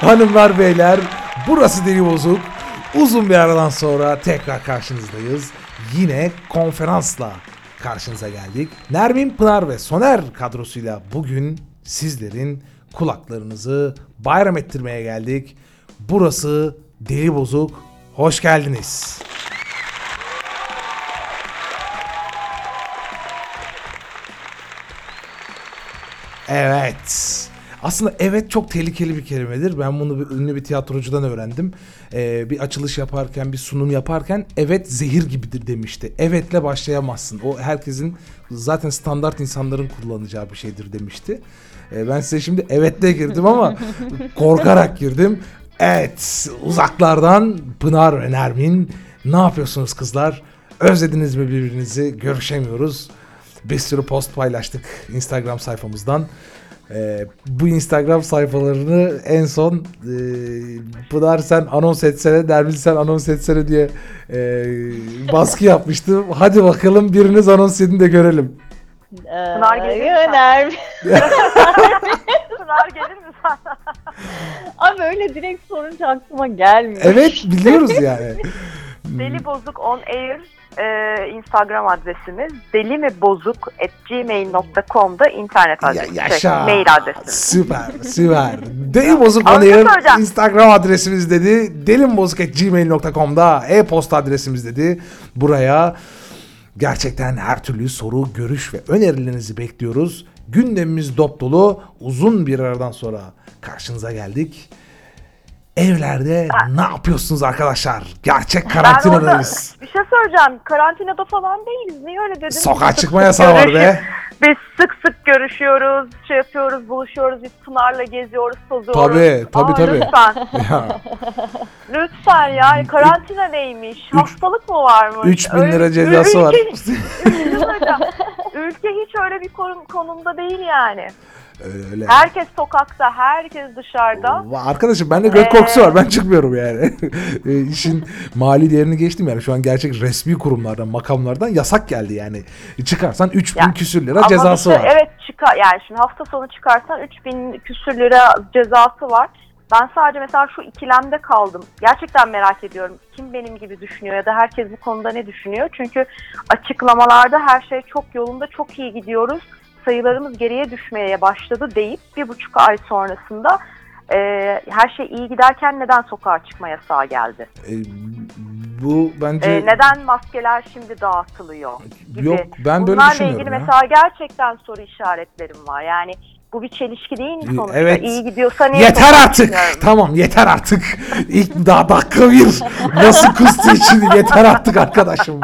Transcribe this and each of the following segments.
Hanımlar beyler burası Deli Bozuk. Uzun bir aradan sonra tekrar karşınızdayız. Yine konferansla karşınıza geldik. Nermin Pınar ve Soner kadrosuyla bugün sizlerin kulaklarınızı bayram ettirmeye geldik. Burası Deli Bozuk. Hoş geldiniz. Evet. Aslında evet çok tehlikeli bir kelimedir. Ben bunu bir, ünlü bir tiyatrocudan öğrendim. Ee, bir açılış yaparken, bir sunum yaparken evet zehir gibidir demişti. Evetle başlayamazsın. O herkesin zaten standart insanların kullanacağı bir şeydir demişti. Ee, ben size şimdi evetle girdim ama korkarak girdim. Evet, uzaklardan Pınar ve Nermin. Ne yapıyorsunuz kızlar? Özlediniz mi birbirinizi? Görüşemiyoruz. Bir sürü post paylaştık Instagram sayfamızdan. Ee, bu Instagram sayfalarını en son e, Pınar sen anons etsene, Nermin sen anons etsene diye e, baskı yapmıştım. Hadi bakalım biriniz anons edin de görelim. Pınar Ee, gelir mi? Öner. Pınar gelir mi sana? Abi öyle direkt sorunca aklıma gelmiyor. Evet biliyoruz yani. Deli Bozuk on air e, Instagram adresimiz. Deli mi bozuk at gmail.com'da internet Ya, adresimiz. yaşa. Şey, mail adresimiz. Süper, süper. Deli Bozuk söyleyeceğim. Instagram adresimiz dedi. Delimbozuk.gmail.com'da e-posta adresimiz dedi. Buraya gerçekten her türlü soru, görüş ve önerilerinizi bekliyoruz. Gündemimiz dop dolu. Uzun bir aradan sonra karşınıza geldik. Evlerde ne yapıyorsunuz arkadaşlar? Gerçek Ben orada karantinadayız. bir şey söyleyeceğim. Karantinada falan değiliz. Niye öyle dedin? Sokağa çıkma yasağı var be. Biz sık sık görüşüyoruz, şey yapıyoruz, buluşuyoruz. Biz Pınar'la geziyoruz, tozuyoruz. Tabii, tabii, Aa, tabii. Lütfen, Ya, lütfen ya. Karantina neymiş? Hastalık mı varmış? 3000 lira Öyle- cezası var. Ülke- Hocam, Ülke hiç öyle bir konum, konumda değil yani. Öyle öyle. Herkes sokakta, herkes dışarıda. Arkadaşım bende göt Ee? korkusu var. Ben çıkmıyorum yani. E, İşin mali değerini geçtim yani. Şu an gerçek resmi kurumlardan, makamlardan yasak geldi yani. Çıkarsan 3000 Ya, küsür lira cezası işte var. Evet çıkar yani şimdi hafta sonu çıkarsan 3000 küsür lira cezası var. Ben sadece mesela şu ikilemde kaldım. Gerçekten merak ediyorum. Kim benim gibi düşünüyor ya da herkes bu konuda ne düşünüyor? Çünkü açıklamalarda her şey çok yolunda, çok iyi gidiyoruz. Sayılarımız geriye düşmeye başladı deyip bir buçuk ay sonrasında e, her şey iyi giderken neden sokağa çıkma yasağı geldi? E, bu bence E, neden maskeler şimdi dağıtılıyor? gibi. yok ben böyle Bunlarla ilgili ya. mesela gerçekten soru işaretlerim var. Yani bu bir çelişki değil mi İyi, sonuçta? evet. İyi gidiyorsa niye Yeter artık. çıkmıyorum? Tamam yeter artık. İlk daha dakika bir. Nasıl kustu için yeter artık arkadaşım.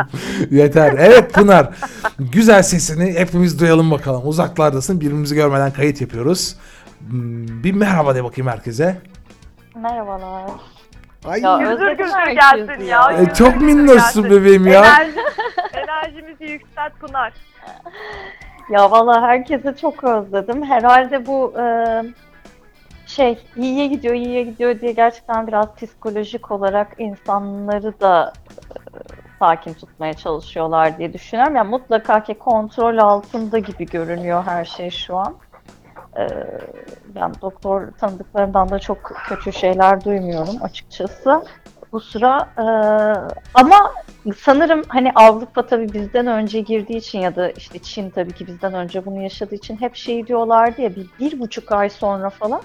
Yeter. Evet Pınar. Güzel sesini hepimiz duyalım bakalım. Uzaklardasın. Birbirimizi görmeden kayıt yapıyoruz. Hmm, Bir merhaba de bakayım herkese. Merhabalar. Ay. Ya, Güldür güldür gelsin ya. ya. E, çok minnoşsun bebeğim ya. Enerji, enerjimizi yükselt Pınar. Ya valla herkese çok özledim. Herhalde bu e, şey iyiye gidiyor, iyiye gidiyor diye gerçekten biraz psikolojik olarak insanları da e, sakin tutmaya çalışıyorlar diye düşünüyorum. Yani mutlaka ki kontrol altında gibi görünüyor her şey şu an. Ben doktor tanıdıklarımdan da çok kötü şeyler duymuyorum açıkçası. Bu sıra e, ama sanırım hani Avrupa tabii bizden önce girdiği için ya da işte Çin tabii ki bizden önce bunu yaşadığı için hep şey diyorlardı ya bir, bir buçuk ay sonra falan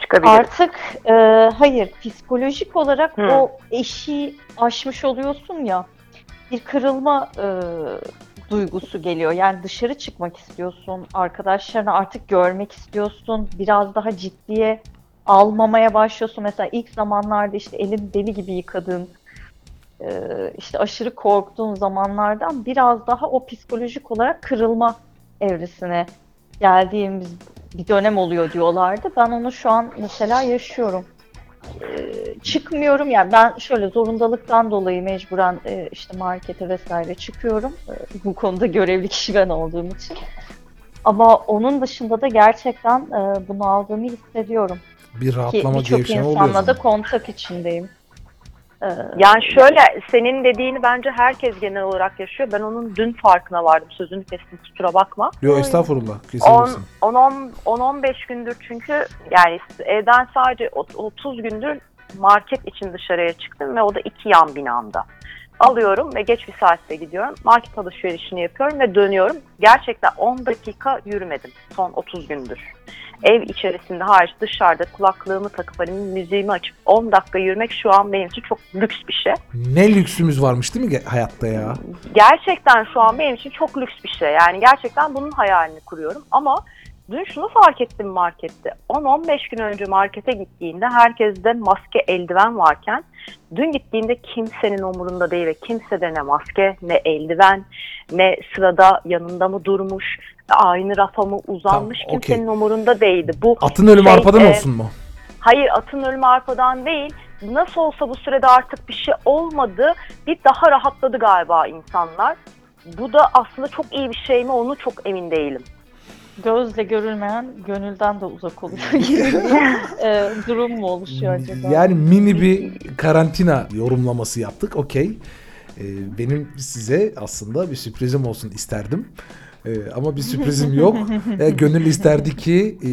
Çıkabilir. artık e, hayır psikolojik olarak Hı. o eşiği aşmış oluyorsun ya bir kırılma e, duygusu geliyor. Yani dışarı çıkmak istiyorsun, arkadaşlarını artık görmek istiyorsun, biraz daha ciddiye almamaya başlıyorsun. Mesela ilk zamanlarda işte elin deli gibi yıkadığın, işte aşırı korktuğun zamanlardan biraz daha o psikolojik olarak kırılma evresine geldiğimiz bir dönem oluyor diyorlardı. Ben onu şu an mesela yaşıyorum. Ee, çıkmıyorum yani ben şöyle zorundalıktan dolayı mecburen e, işte markete vesaire çıkıyorum. Bu konuda görevli kişi ben olduğum için. Ama onun dışında da gerçekten e, bunu aldığımı hissediyorum. Bir Ki rahatlama birçok gevşeme oluyor. insanla da kontak içindeyim. Ee, Yani şöyle senin dediğini bence herkes genel olarak yaşıyor. Ben onun dün farkına vardım. Sözünü kestim kusura bakma. Yo estağfurullah. 10 Kesinlikle. 10 15 gündür çünkü yani evden sadece ot- 30 gündür market için dışarıya çıktım ve o da iki yan binamda. Alıyorum ve geç bir saatte gidiyorum. Market alışverişini yapıyorum ve dönüyorum. Gerçekten 10 dakika yürümedim son 30 gündür. Ev içerisinde hariç dışarıda kulaklığımı takıp hani müziğimi açıp 10 dakika yürümek şu an benim için çok lüks bir şey. Ne lüksümüz varmış değil mi hayatta ya? gerçekten şu an benim için çok lüks bir şey. Yani gerçekten bunun hayalini kuruyorum. Ama dün şunu fark ettim markette. 10-15 gün önce markete gittiğinde herkeste maske eldiven varken dün gittiğimde kimsenin umurunda değil ve kimsede ne maske ne eldiven ne sırada yanında mı durmuş aynı rafa mı uzanmış Tamam, kimsenin umurunda değildi. Bu Atın ölümü Şey, arpadan e, olsun mu? Hayır atın ölümü arpadan değil. Nasıl olsa bu sürede artık bir şey olmadı. Bir daha rahatladı galiba insanlar. Bu da aslında çok iyi bir şey mi onu çok emin değilim. Gözle görülmeyen gönülden de uzak oluyor gibi bir e, durum mu oluşuyor acaba? Yani mini bir karantina yorumlaması yaptık. Okey. Ee, benim size aslında bir sürprizim olsun isterdim. Ee, ama bir sürprizim yok. Ee, gönül isterdi ki e,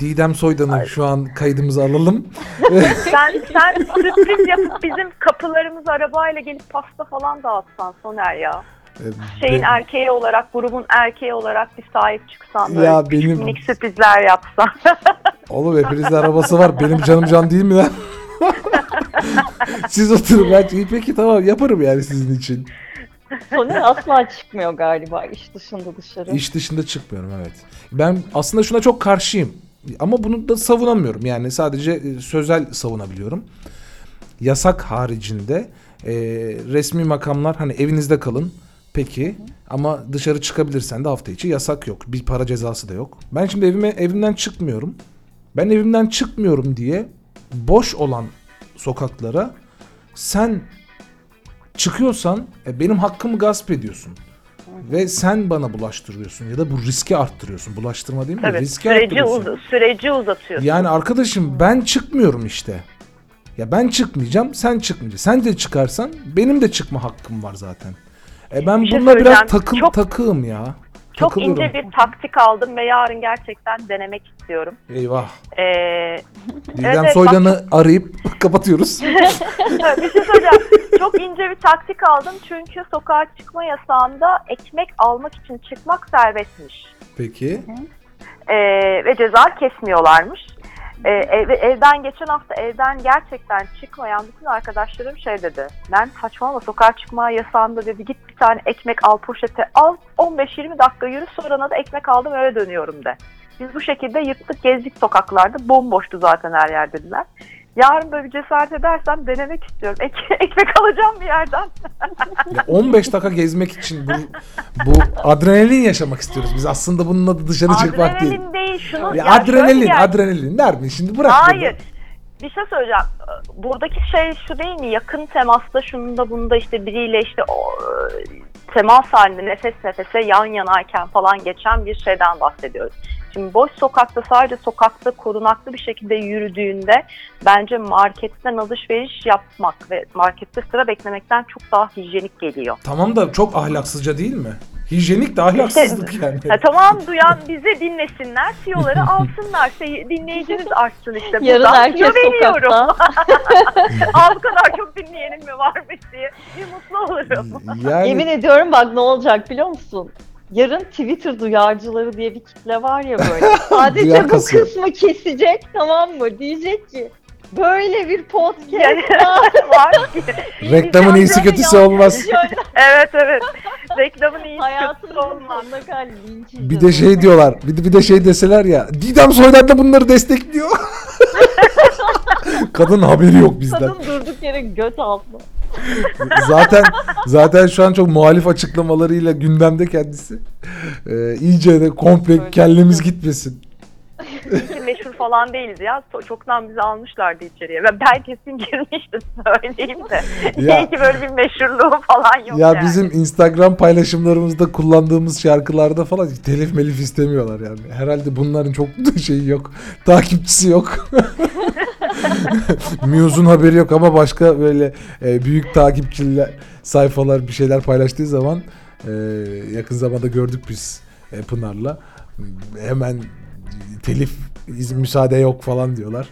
Didem Soydan'ı şu an kaydımıza alalım. Sen, sen sürpriz yapıp bizim kapılarımız arabayla gelip pasta falan dağıtsan Soner ya. Ee, Şeyin ben- erkeği olarak, grubun erkeği olarak bir sahip çıksan böyle Ya benim- minik sürprizler yapsan. Oğlum hepinizde arabası var. Benim canım can değil mi lan? Siz oturun ben iyi peki tamam yaparım yani sizin için. Soner asla çıkmıyor galiba iş dışında dışarı. İş dışında çıkmıyorum evet. Ben aslında şuna çok karşıyım. Ama bunu da savunamıyorum. Yani sadece e, sözel savunabiliyorum. Yasak haricinde e, resmi makamlar hani evinizde kalın. Peki ama dışarı çıkabilirsen de hafta içi yasak yok. Bir para cezası da yok. Ben şimdi evime evimden çıkmıyorum. Ben evimden çıkmıyorum diye boş olan sokaklara sen çıkıyorsan e, benim hakkımı gasp ediyorsun. Ve sen bana bulaştırıyorsun ya da bu riski arttırıyorsun. Bulaştırma değil mi? Evet, riski süreci, uz- süreci uzatıyorsun. Yani arkadaşım ben çıkmıyorum işte. Ya ben çıkmayacağım, sen çıkmayacaksın. Sen de çıkarsan benim de çıkma hakkım var zaten. E ben Bir şey bununla biraz takıl Çok- takığım ya. Çok ince bir taktik aldım ve yarın gerçekten denemek istiyorum. Eyvah. Ee, Didem evet, Soydan'ı arayıp kapatıyoruz. bir şey söyleyeceğim. Çok ince bir taktik aldım çünkü sokağa çıkma yasağında ekmek almak için çıkmak serbestmiş. Peki. Ee, ve ceza kesmiyorlarmış. Ee, ev- evden geçen hafta evden gerçekten çıkmayan bütün arkadaşlarım şey dedi. Ben saçmalama sokağa çıkma yasağında dedi git bir tane ekmek al poşete al 15-20 dakika yürü sonra da ekmek aldım eve dönüyorum de. Biz bu şekilde yırttık gezdik sokaklarda bomboştu zaten her yer dediler. Yarın böyle bir cesaret edersem denemek istiyorum. Ek- ekmek alacağım bir yerden. Ya 15 dakika gezmek için bu, bu adrenalin yaşamak istiyoruz. Biz aslında bunun adı dışarı çıkmak değil. Adrenalin değil şunu. Ya ya adrenalin, yani- adrenalin. Nermin şimdi bırak. Hayır. Bir şey söyleyeceğim. Buradaki şey şu değil mi? Yakın temasta şunda bunda işte biriyle işte o, temas halinde nefes nefese yan yanayken falan geçen bir şeyden bahsediyoruz. Şimdi boş sokakta sadece sokakta korunaklı bir şekilde yürüdüğünde bence marketten alışveriş yapmak ve markette sıra beklemekten çok daha hijyenik geliyor. Tamam da çok ahlaksızca değil mi? Hijyenik de ahlaksızlık yani. Ya tamam duyan bizi dinlesinler, tiyoları alsınlar. Şey, dinleyiciniz artsın işte. Yarın Buradan herkes tüyo veriyorum. bu kadar çok dinleyenim mi varmış diye bir mutlu olurum. Yani Yemin ediyorum bak ne olacak biliyor musun? Yarın Twitter duyarcıları diye bir kitle var ya böyle. Sadece bu kısmı kesecek tamam mı? Diyecek ki böyle bir podcast Yani var. ki. reklamın iyisi kötüsü olmaz. Evet evet. Reklamın iyisi kötüsü Hayatımızın olmaz. Bir de şey diyorlar. Bir de, bir de şey deseler ya. Didem Soydan da bunları destekliyor. Kadın haberi yok bizden. Kadın durduk yere göt aldı. zaten zaten şu an çok muhalif açıklamalarıyla gündemde kendisi. Ee, iyice de komple Öyle. kellemiz gitmesin. Meşhur falan değiliz ya. Çoktan bizi almışlardı içeriye. Ve ben kesin girmiştim söyleyeyim de. Ya. İyi ki böyle bir meşhurluğu falan yok ya yani. bizim Instagram paylaşımlarımızda kullandığımız şarkılarda falan telif melif istemiyorlar yani. Herhalde bunların çok şeyi yok. Takipçisi yok. Muse'un haberi yok ama başka böyle e, büyük takipçiler sayfalar bir şeyler paylaştığı zaman e, yakın zamanda gördük biz e, Pınar'la. Hemen telif iz- müsaade yok falan diyorlar.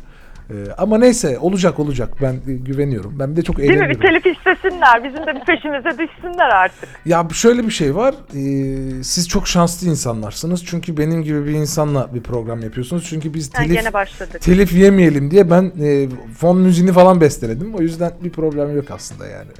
E, ama neyse olacak olacak ben e, güveniyorum. Ben bir de çok Değil mi? Bir eğleniyorum. telif istesinler. Bizim de bir peşimize düşsünler artık. Ya şöyle bir şey var. e, siz çok şanslı insanlarsınız. Çünkü benim gibi bir insanla bir program yapıyorsunuz. Çünkü biz Ha, telif gene başladık. telif yemeyelim diye ben e, fon müziğini falan besteledim. O yüzden bir problem yok aslında yani.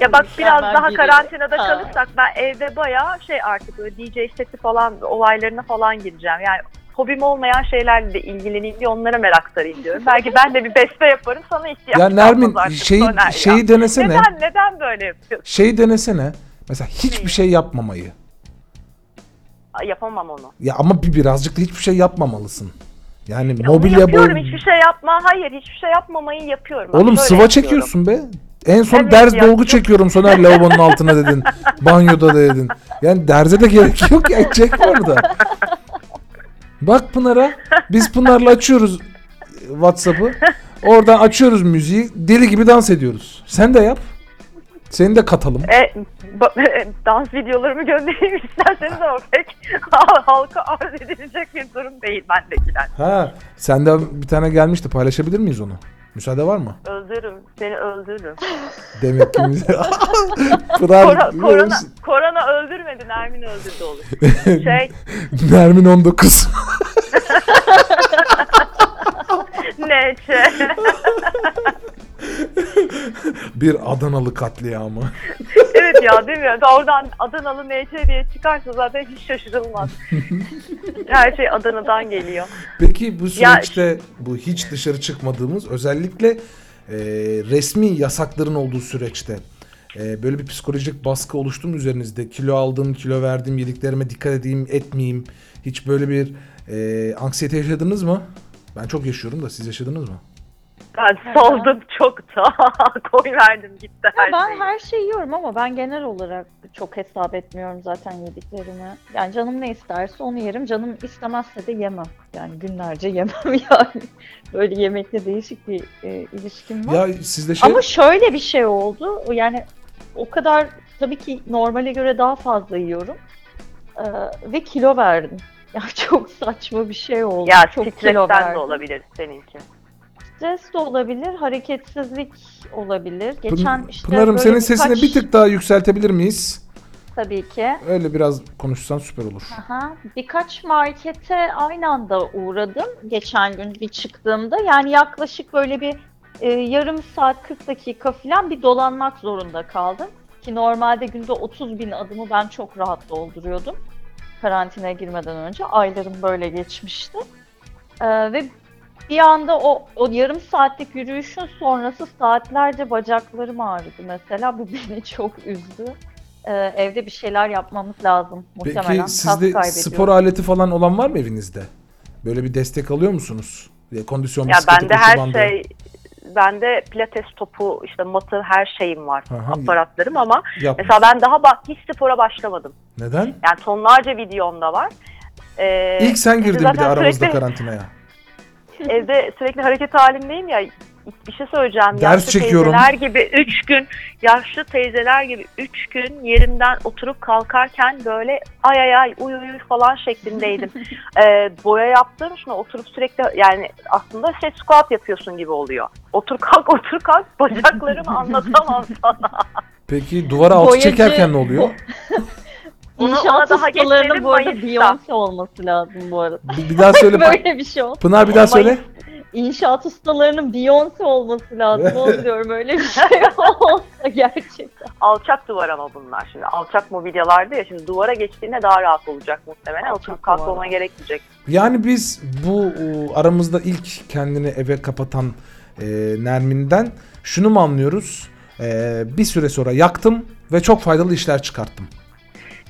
Ya bak biraz Mükemmel daha biri. karantinada Ha. kalırsak ben evde bayağı şey artık böyle DJ seti falan olaylarına falan gireceğim. Yani hobim olmayan şeylerle de ilgileneyim diye onlara merak sarayım diyorum. Belki ben de bir beste yaparım sana ihtiyaç Ya Nermin şeyi ya. şeyi denesene. Neden, neden böyle yapıyorsun? Şeyi denesene. Mesela hiçbir şey yapmamayı. Ay, Yapamam onu. Ya ama bir birazcık da hiçbir şey yapmamalısın. Yani Ya mobilya yapıyorum boy... hiçbir şey yapma. Hayır hiçbir şey yapmamayı yapıyorum. Oğlum şöyle sıva çekiyorsun be. En son Evet derz dolgu çekiyorum Soner lavabonun altına dedin. Banyoda da dedin. Yani derze de gerek yok ya çek orada. Bak Pınar'a. Biz Pınar'la açıyoruz WhatsApp'ı. Oradan açıyoruz müziği. Deli gibi dans ediyoruz. Sen de yap. Seni de katalım. E, ba- dans videolarımı göndereyim isterseniz ama pek halka arz edilecek bir durum değil bendekiler. Ha, sende bir tane gelmişti. Paylaşabilir miyiz onu? Müsaade var mı? Öldürürüm. Seni öldürürüm. Demek ki bize... Kora- korona, korona öldürmedi. Nermin öldürdü olur. Şey Nermin 19. neçe. bir Adanalı katliamı. evet ya değil mi? Oradan Adanalı neçe diye çıkarsa zaten hiç şaşırılmaz. Her şey Adana'dan geliyor. Peki bu Ya- süreçte bu hiç dışarı çıkmadığımız özellikle e, resmi yasakların olduğu süreçte e, böyle bir psikolojik baskı oluştu mu üzerinizde? Kilo aldım, kilo verdim, yediklerime dikkat edeyim, etmeyeyim. Hiç böyle bir e, anksiyete yaşadınız mı? Ben çok yaşıyorum da siz yaşadınız mı? Ben saldım çok da. Koy verdim gitti her ben şey. her şeyi yiyorum ama ben genel olarak çok hesap etmiyorum zaten yediklerimi. Yani canım ne isterse onu yerim. Canım istemezse de yemem. Yani günlerce yemem yani. Böyle yemekle değişik bir e, ilişkim var. Ya sizde şey Ama şöyle bir şey oldu. Yani o kadar tabii ki normale göre daha fazla yiyorum. Ee, ve kilo verdim. Ya çok saçma bir şey oldu. Ya çok kilo verdim. de olabilir seninki. Stres de olabilir, hareketsizlik olabilir. Geçen Pın- işte Pınar'ım böyle senin sesini birkaç- bir tık daha yükseltebilir miyiz? tabii ki. Öyle biraz konuşsan süper olur. Aha, birkaç markete aynı anda uğradım geçen gün bir çıktığımda. Yani yaklaşık böyle bir e, yarım saat 40 dakika falan bir dolanmak zorunda kaldım. Ki normalde günde 30 bin adımı ben çok rahat dolduruyordum. Karantinaya girmeden önce aylarım böyle geçmişti. Ee, ve bir anda o, o yarım saatlik yürüyüşün sonrası saatlerce bacaklarım ağrıdı mesela. Bu beni çok üzdü. Ee, evde bir şeyler yapmamız lazım muhtemelen. Peki sizde spor aleti falan olan var mı evinizde? Böyle bir destek alıyor musunuz? Ya, kondisyon Ya bisikleti, bende her bandı. şey bende pilates topu işte matı her şeyim var. Aha. Aparatlarım ama Yap. mesela ben daha bak hiç spora başlamadım. Neden? Yani tonlarca videom da var. Ee, İlk sen girdin bir de aramızda sürekli- karantinaya. Evde sürekli hareket halindeyim ya bir şey söyleyeceğim. Ders yaşlı çekiyorum. teyzeler gibi 3 gün yaşlı teyzeler gibi 3 gün yerimden oturup kalkarken böyle ay ay ay uy uy falan şeklindeydim. Ee, boya yaptığım için oturup sürekli yani aslında şey squat yapıyorsun gibi oluyor. Otur kalk otur kalk bacaklarımı anlatamam sana. Peki duvara altı Boyacı- çekerken ne oluyor? Onu- İnşaat ona daha ustalarının geçmedim, bu arada Mayıs'ta. Beyoncé olması lazım bu arada. Bir, bir daha söyle. Böyle bir şey oldu. Pınar bir daha söyle. İnşaat ustalarının Beyoncé olması lazım. Onu diyorum öyle bir şey olsa gerçekten. Alçak duvar ama bunlar şimdi. Alçak mobilyalarda ya şimdi duvara geçtiğinde daha rahat olacak muhtemelen. Alçak Oturup kalkmama duvar. gerekmeyecek. Yani biz bu e, aramızda ilk kendini eve kapatan e, Nermin'den şunu mu anlıyoruz? E, bir süre sonra yaktım ve çok faydalı işler çıkarttım.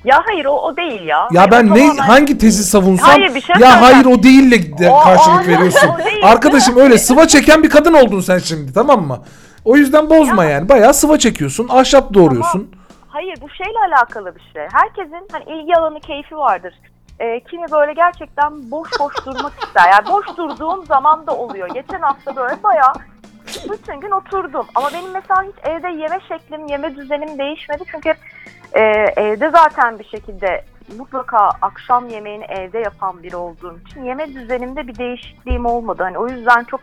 Ya hayır o, o değil ya. Ya Hayır, ben ne tamamen- hangi tezi savunsam Hayır, bir şey ya hayır o değille de O- karşılık o- veriyorsun. o değil. Arkadaşım öyle sıva çeken bir kadın oldun sen şimdi tamam mı? O yüzden bozma yani. Bayağı sıva çekiyorsun, ahşap doğruyorsun. Hayır bu şeyle alakalı bir şey. Herkesin hani ilgi alanı keyfi vardır. e, kimi böyle gerçekten boş boş durmak ister. Yani boş durduğum zaman da oluyor. Geçen hafta böyle bayağı bütün gün oturdum. Ama benim mesela hiç evde yeme şeklim, yeme düzenim değişmedi. Çünkü hep e, evde zaten bir şekilde mutlaka akşam yemeğini evde yapan biri olduğum için yeme düzenimde bir değişikliğim olmadı. Hani o yüzden çok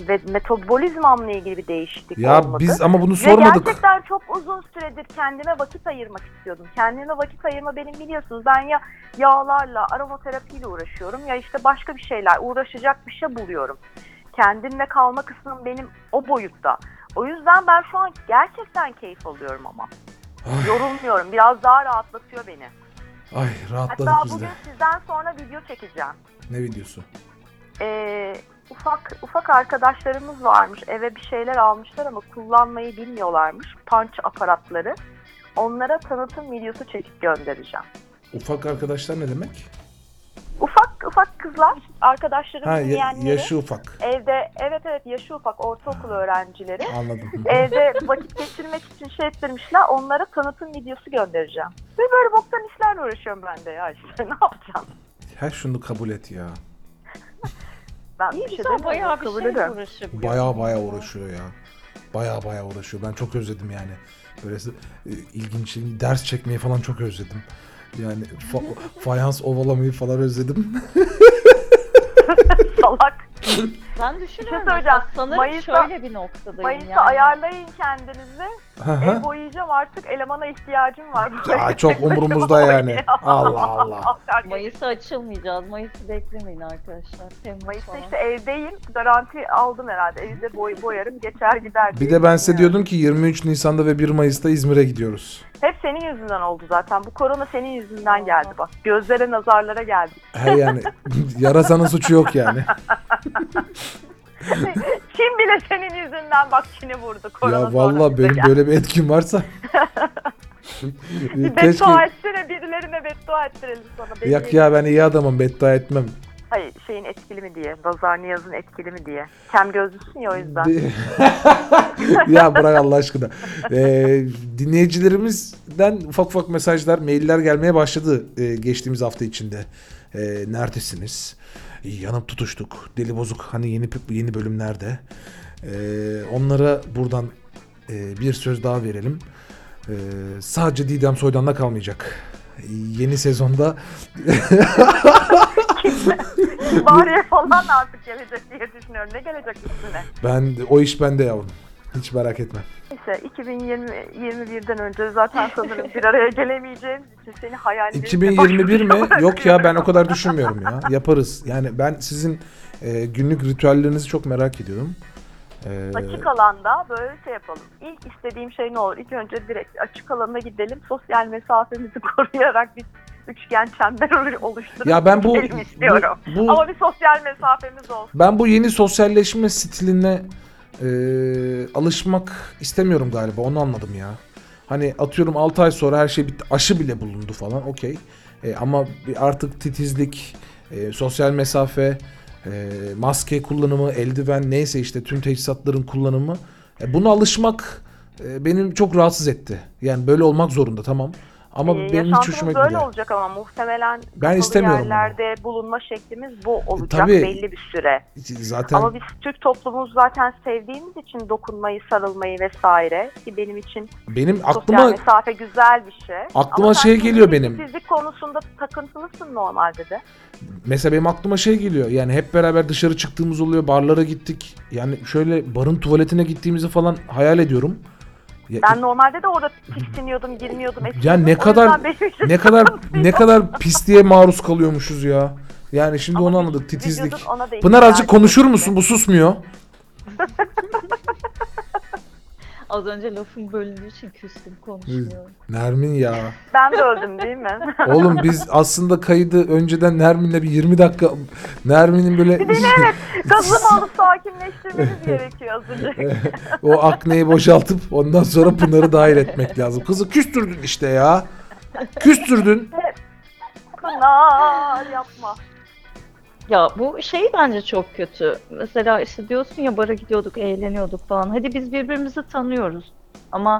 ve metabolizmamla ilgili bir değişiklik Ya olmadı. biz ama bunu Ve sormadık. gerçekten çok uzun süredir kendime vakit ayırmak istiyordum. Kendime vakit ayırma benim biliyorsunuz. Ben ya yağlarla, aromaterapiyle uğraşıyorum ya işte başka bir şeyler, uğraşacak bir şey buluyorum. Kendimle kalma kısmım benim o boyutta. O yüzden ben şu an gerçekten keyif alıyorum ama. Yorulmuyorum. Biraz daha rahatlatıyor beni. Ay rahatladık Hatta biz de. bugün sizden sonra video çekeceğim. Ne videosu? Ee, ufak ufak arkadaşlarımız varmış. Eve bir şeyler almışlar ama kullanmayı bilmiyorlarmış. Punch aparatları. Onlara tanıtım videosu çekip göndereceğim. Ufak arkadaşlar ne demek? Ufak ufak kızlar, arkadaşlarım Ha dinleyenleri. yaşı ufak. Evde, evet evet yaşı ufak ortaokul öğrencileri. Anladım. Evde vakit geçirmek için şey ettirmişler. Onlara tanıtım videosu göndereceğim. Ve böyle boktan işlerle uğraşıyorum ben de ya işte. Ne yapacağım? Her şunu kabul et ya. Ben İyi bir şey güzel demiyorum. bayağı bir şey ederim. uğraşabiliyor. Baya baya uğraşıyor ya. Baya baya uğraşıyor. Ben çok özledim yani. Böyle e, ilginç ders çekmeyi falan çok özledim. Yani fa- fayans ovalamayı falan özledim. Salak. Ben düşünüyorum söyleyeceğim. mesela sanırım Mayıs'ta- şöyle bir noktadayım Mayıs'ta yani. ayarlayın kendinizi. Hı hı. Ev boyayacağım artık elemana ihtiyacım var. Ya çok umurumuzda yani. Allah Allah. Mayıs'a açılmayacağız. Mayıs'ı beklemeyin arkadaşlar. Temmuz Mayıs'ta falan. işte evdeyim. Garanti aldım herhalde. Evde boy, boyarım geçer gider. Bir diye de ben size düşünüyorum. diyordum ki 23 Nisan'da ve 1 Mayıs'ta İzmir'e gidiyoruz. Hep senin yüzünden oldu zaten. Bu korona senin yüzünden geldi bak. Gözlere nazarlara geldi. He yani yarasanın suçu yok yani. Kim bile senin yüzünden bak Çin'i vurdu. Korona ya vallahi sonrası benim böyle bir etkim varsa. Keşke beddua etsene birilerine beddua ettirelim sana. Beni Yak ya ben iyi adamım beddua etmem. Hayır şeyin etkili mi diye. Bazar Niyaz'ın etkili mi diye. Kem gözlüsün ya o yüzden. ya bırak Allah aşkına. Ee, dinleyicilerimizden ufak ufak mesajlar, mailler gelmeye başladı e, geçtiğimiz hafta içinde. E, neredesiniz? Yanıp tutuştuk. Deli bozuk hani yeni yeni bölümlerde. E, onlara buradan e, bir söz daha verelim. E, sadece Didem Soydan'la kalmayacak. Yeni sezonda Bariye falan artık gelecek diye düşünüyorum. Ne gelecek üstüne? ben o iş bende yavrum. Hiç merak etme. Neyse 2021'den önce zaten sanırım bir araya gelemeyeceğimiz için seni hayallerimle 2021 mi? Yok ya ben o kadar düşünmüyorum ya. Yaparız. Yani ben sizin e, günlük ritüellerinizi çok merak ediyorum. E, Açık alanda böyle şey yapalım. İlk istediğim şey ne olur? İlk önce direkt açık alana gidelim. Sosyal mesafemizi koruyarak bir üçgen çember oluşturup ya ben bu, istiyorum. bu, bu Ama bir sosyal mesafemiz olsun. ben bu yeni sosyalleşme stiline e, alışmak istemiyorum galiba. Onu anladım ya. Hani atıyorum 6 ay sonra her şey bitti. Aşı bile bulundu falan. Okey. E, ama artık titizlik, e, sosyal mesafe, e, maske kullanımı, eldiven neyse işte tüm teçhizatların kullanımı. E, buna alışmak e, benim çok rahatsız etti. Yani böyle olmak zorunda tamam. Ama Ee, benim hiç hoşuma böyle gitmedi. olacak ama muhtemelen Ben istemiyorum yerlerde bulunma şeklimiz bu olacak tabii. belli bir süre. Zaten Ama biz Türk toplumumuz zaten sevdiğimiz için dokunmayı, sarılmayı vesaire ki benim için benim aklıma mesafe güzel bir şey. Aklıma Ama şey geliyor benim. Fizik konusunda takıntılısın normalde de. Mesela benim aklıma şey geliyor. Yani hep beraber dışarı çıktığımız oluyor. Barlara gittik. Yani şöyle barın tuvaletine gittiğimizi falan hayal ediyorum. Ya, Ben normalde de orada tiksiniyordum, girmiyordum, etmiyordum. ne kadar- ne kadar ne kadar pisliğe maruz kalıyormuşuz ya. Yani şimdi Ama onu anladık. Titizlik. Pınar azıcık konuşur musun? Bu susmuyor. Az önce lafım bölündüğü için küstüm konuşmuyorum. Nermin ya. Ben de öldüm değil mi? Oğlum biz aslında kaydı önceden Nermin'le bir 20 dakika Nermin'in böyle Gazımı alıp sakinleştirmeniz gerekiyor az önce. o akneyi boşaltıp ondan sonra Pınar'ı dahil etmek lazım. Kızı küstürdün işte ya. Küstürdün. Pınar yapma. Ya bu şey bence çok kötü. Mesela işte diyorsun ya bara gidiyorduk, eğleniyorduk falan. Hadi biz birbirimizi tanıyoruz. Ama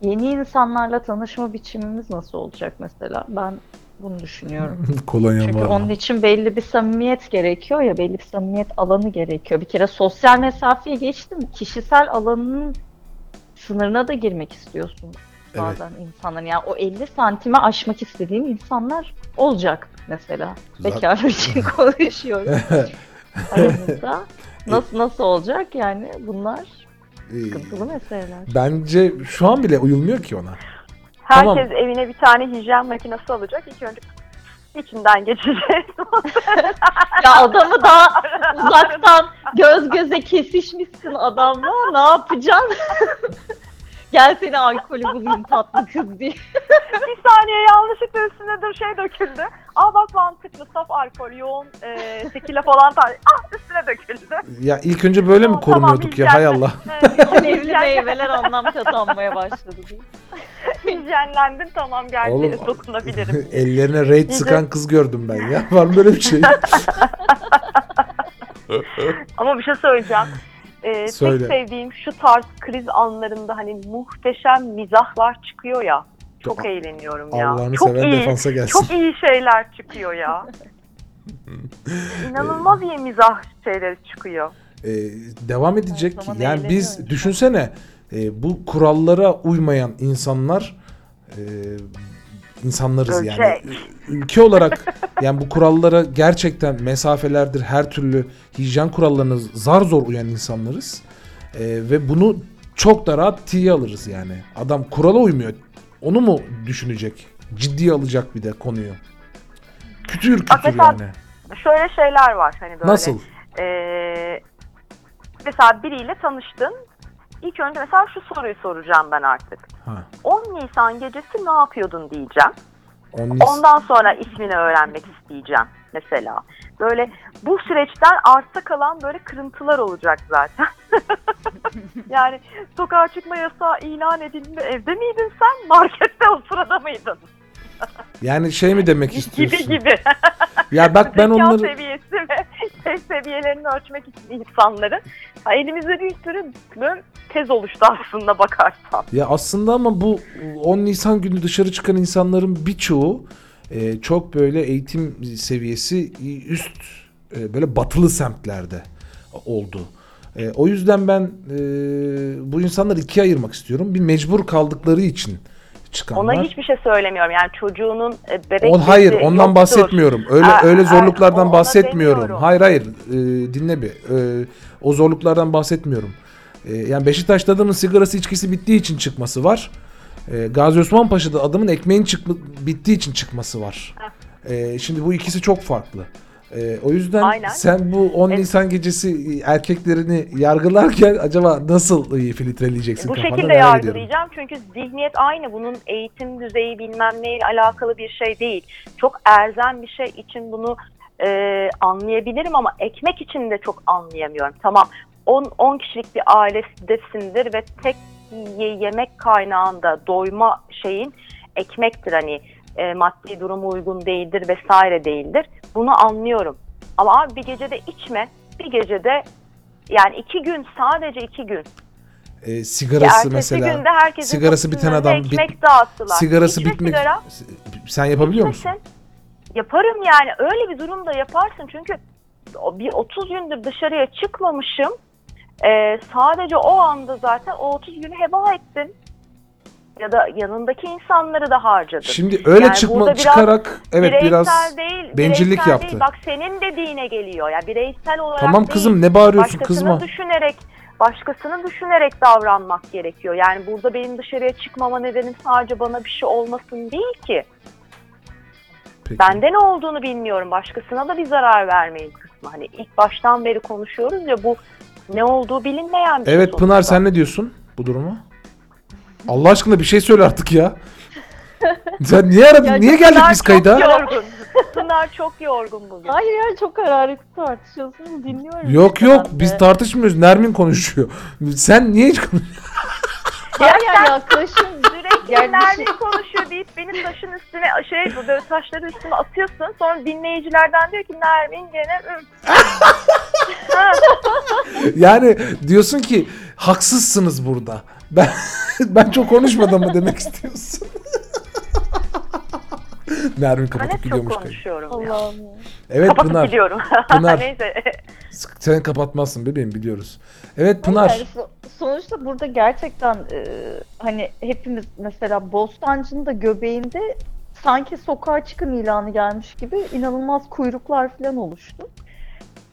yeni insanlarla tanışma biçimimiz nasıl olacak mesela? Ben Bunu düşünüyorum. Kolonyam Çünkü var. onun için belli bir samimiyet gerekiyor ya, belli bir samimiyet alanı gerekiyor. Bir kere sosyal mesafeye geçtim, kişisel alanının sınırına da girmek istiyorsun Evet. bazen insanların. Yani o 50 santime aşmak istediğin insanlar olacak mesela. Zaten- Bekarlar için konuşuyorum aramızda. Nasıl nasıl olacak yani bunlar Ee, sıkıntılı meseleler. Bence şu an bile uyulmuyor ki ona. Herkes Tamam. evine bir tane hijyen makinesi alacak. İlk önce içinden geçeceğiz. Ya adamı daha uzaktan göz göze kesişmişsin adamla ne yapacaksın? Gel seni alkolü bulayım tatlı kız diye. bir saniye yanlışlıkla üstüne dur şey döküldü. Aa bak mantıklı saf alkol yoğun e, tekile falan tar. Ah üstüne döküldü. Ya ilk önce böyle mi Tamam, korunuyorduk ya? Hay Allah. Alevli meyveler anlam kazanmaya başladı diye. Hijyenlendin tamam gerçeğe Oğlum, dokunabilirim. Ellerine raid sıkan kız gördüm ben ya. Var mı böyle bir şey? Ama bir şey söyleyeceğim. Ee, Söyle. tek sevdiğim şu tarz kriz anlarında hani muhteşem mizahlar çıkıyor ya. Çok Çok- eğleniyorum ya. Allah'ını çok seven iyi. defansa gelsin. Çok iyi şeyler çıkıyor ya. İnanılmaz iyi mizah şeyleri çıkıyor. Ee, devam edecek. Zaman Yani biz düşünsene e, bu kurallara uymayan insanlar e, insanlarız yani. Ölecek. Ülke olarak yani bu kurallara gerçekten mesafelerdir her türlü hijyen kurallarına zar zor uyan insanlarız. E, ve bunu çok da rahat tiye alırız yani. Adam kurala uymuyor. Onu mu düşünecek? Ciddiye alacak bir de konuyu. Kütür kütür mesela- yani. Şöyle şeyler var hani böyle. Nasıl? Ee, mesela biriyle tanıştın. İlk önce mesela şu soruyu soracağım ben artık. Ha. 10 Nisan gecesi ne yapıyordun diyeceğim. Ondan sonra ismini öğrenmek isteyeceğim mesela. Böyle bu süreçten artta kalan böyle kırıntılar olacak zaten. yani sokağa çıkma yasağı ilan edildi. Evde miydin sen? Markette o sırada mıydın? Yani şey mi demek gibi istiyorsun? gibi. Ya bak ben onları seviyesi ve şey seviyelerini ölçmek için insanların. Ha, elimizde bir sürü tez oluştu aslında bakarsan. ya aslında ama bu 10 Nisan günü dışarı çıkan insanların birçoğu e, çok böyle eğitim seviyesi üst e, böyle batılı semtlerde oldu. E, o yüzden ben e, bu insanları ikiye ayırmak istiyorum. Bir mecbur kaldıkları için çıkanlar. Ona hiçbir şey söylemiyorum. Yani çocuğunun e, bebek On, hayır ondan yoktur. bahsetmiyorum. Öyle Aa, öyle aa, zorluklardan ona bahsetmiyorum. demiyorum. Hayır hayır e, dinle bir. E, o zorluklardan bahsetmiyorum. E, yani Beşiktaş'ta adamın sigarası içkisi bittiği için çıkması var. E, Gazi Osman Paşa'da adamın ekmeğin çıkma, bittiği için çıkması var. E, şimdi bu ikisi çok farklı. E, o yüzden Aynen. sen bu 10 Evet. Nisan gecesi erkeklerini yargılarken acaba nasıl e, filtreleyeceksin Bu şekilde merak ediyorum. yargılayacağım çünkü zihniyet aynı. Bunun eğitim düzeyi bilmem neyle alakalı bir şey değil. Çok erzen bir şey için bunu e, anlayabilirim ama ekmek için de çok anlayamıyorum. Tamam 10 10 kişilik bir ailesindesindir ve tek ye- yemek kaynağında doyma şeyin ekmektir hani e, maddi durumu uygun değildir vesaire değildir. Bunu anlıyorum. Ama abi bir gecede içme, bir gecede yani iki gün sadece iki gün. E, sigarası Ertesi mesela. günde herkesin sigarası biten adam bit-. Sigarası İçme bitmek. sigara, Sen yapabiliyor musun? Yaparım yani. Öyle bir durumda yaparsın. Çünkü bir 30 gündür dışarıya çıkmamışım. Ee, sadece o anda zaten o 30 günü heba ettin. Ya da yanındaki insanları da harcadın. Şimdi öyle Yani çıkma biraz çıkarak evet biraz değil, bencillik yaptı. Değil. Bak senin dediğine geliyor. Ya bireysel olarak tamam değil. kızım ne bağırıyorsun başkasını kızma. düşünerek başkasını düşünerek davranmak gerekiyor. Yani burada benim dışarıya çıkmama nedenim sadece bana bir şey olmasın değil ki. Peki. Bende ne olduğunu bilmiyorum. Başkasına da bir zarar vermeyin kısmı. Hani ilk baştan beri konuşuyoruz ya bu ne olduğu bilinmeyen bir şey Evet Pınar sen ne diyorsun bu duruma? Allah aşkına bir şey söyle artık ya. Sen niye aradın? Ya niye çok geldik Pınar biz çok kayda? yorgun. Pınar çok yorgun bugün. Hayır ya çok hararetli tartışıyorsunuz dinliyorum. Yok ben yok de. biz tartışmıyoruz. Nermin konuşuyor. Sen niye hiç konuşuyorsun? Hayır ya yaklaşım Sürekli Yani bir Nermin şey- konuşuyor deyip beni taşın üstüne şey böyle taşları üstüne atıyorsun. Sonra dinleyicilerden diyor ki Nermin gene Yani diyorsun ki haksızsınız burada. Ben ben çok konuşmadım mı demek istiyorsun? Nermin Ben kapatıp hep çok gidiyormuş. kaydı. konuşuyorum ya. Allah'ım. Evet Kapatıp Pınar. gidiyorum. Pınar. Neyse. Sen kapatmazsın bebeğim biliyoruz. Evet Pınar. Yani so- sonuçta burada gerçekten e, hani hepimiz mesela Bostancı'nın da göbeğinde sanki sokağa çıkın ilanı gelmiş gibi inanılmaz kuyruklar falan oluştu.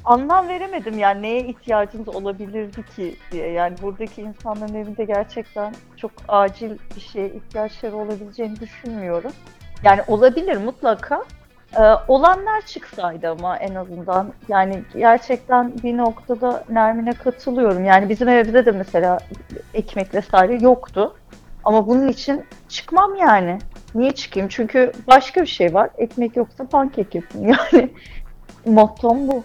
Anlam veremedim yani neye ihtiyacınız olabilirdi ki diye. Yani buradaki insanların evinde gerçekten çok acil bir şeye ihtiyaçları olabileceğini düşünmüyorum. Yani olabilir mutlaka. Ee, olanlar çıksaydı ama en azından yani gerçekten bir noktada Nermin'e katılıyorum. Yani bizim evde de mesela ekmek vesaire yoktu. Ama bunun için çıkmam yani. Niye çıkayım? Çünkü başka bir şey var. Ekmek yoksa pankek yapın yani. Mottom bu.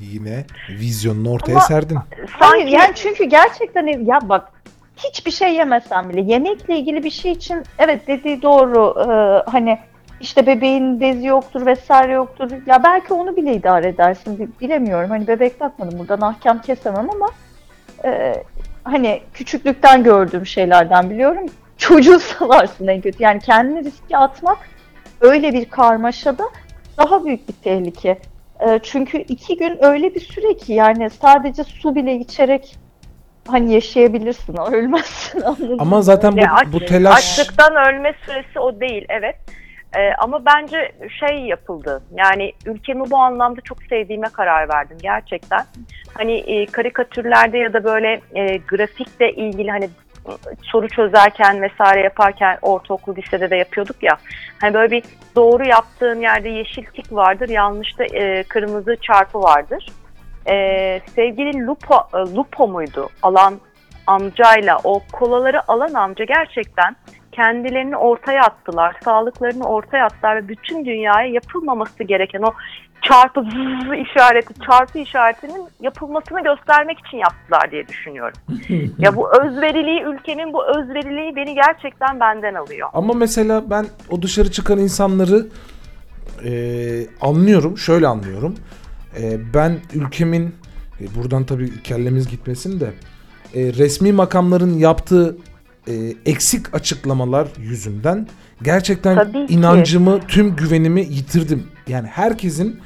Yine vizyonunu ortaya Ama- serdin. Hayır Sanki yani çünkü gerçekten ya bak hiçbir şey yemesen bile yemekle ilgili bir şey için evet dediği doğru Ee, hani işte bebeğin bezi yoktur vesaire yoktur ya belki onu bile idare edersin Bi- bilemiyorum hani bebek bakmadım buradan ahkam kesemem ama e, hani küçüklükten gördüğüm şeylerden biliyorum çocuğu salarsın en kötü yani kendini riske atmak öyle bir karmaşada daha büyük bir tehlike. E, çünkü iki gün öyle bir süre ki yani sadece su bile içerek hani yaşayabilirsin, ölmezsin anladın Ama zaten bu, Ya aç- bu telaş Açlıktan ölme süresi o değil evet. Ee, ama bence şey yapıldı. Yani ülkemi bu anlamda çok sevdiğime karar verdim gerçekten. Hani e, karikatürlerde ya da böyle e, grafikle ilgili hani soru çözerken vesaire yaparken ortaokul lisede de yapıyorduk ya. Hani böyle bir doğru yaptığın yerde yeşil tik vardır, yanlışta e, kırmızı çarpı vardır. E, sevgili Lupo, e, Lupo muydu? Alan amcayla o kolaları alan amca gerçekten kendilerini ortaya attılar, sağlıklarını ortaya attılar ve bütün dünyaya yapılmaması gereken o çarpı zzzz işareti, çarpı işaretinin yapılmasını göstermek için yaptılar diye düşünüyorum. ya bu özveriliği, ülkemin bu özveriliği beni gerçekten benden alıyor. Ama mesela ben o dışarı çıkan insanları e, anlıyorum. Şöyle anlıyorum. E, ben ülkemin e, buradan tabii kellemiz gitmesin de e, resmi makamların yaptığı e, eksik açıklamalar yüzünden gerçekten inancımı, tüm güvenimi yitirdim. Yani herkesin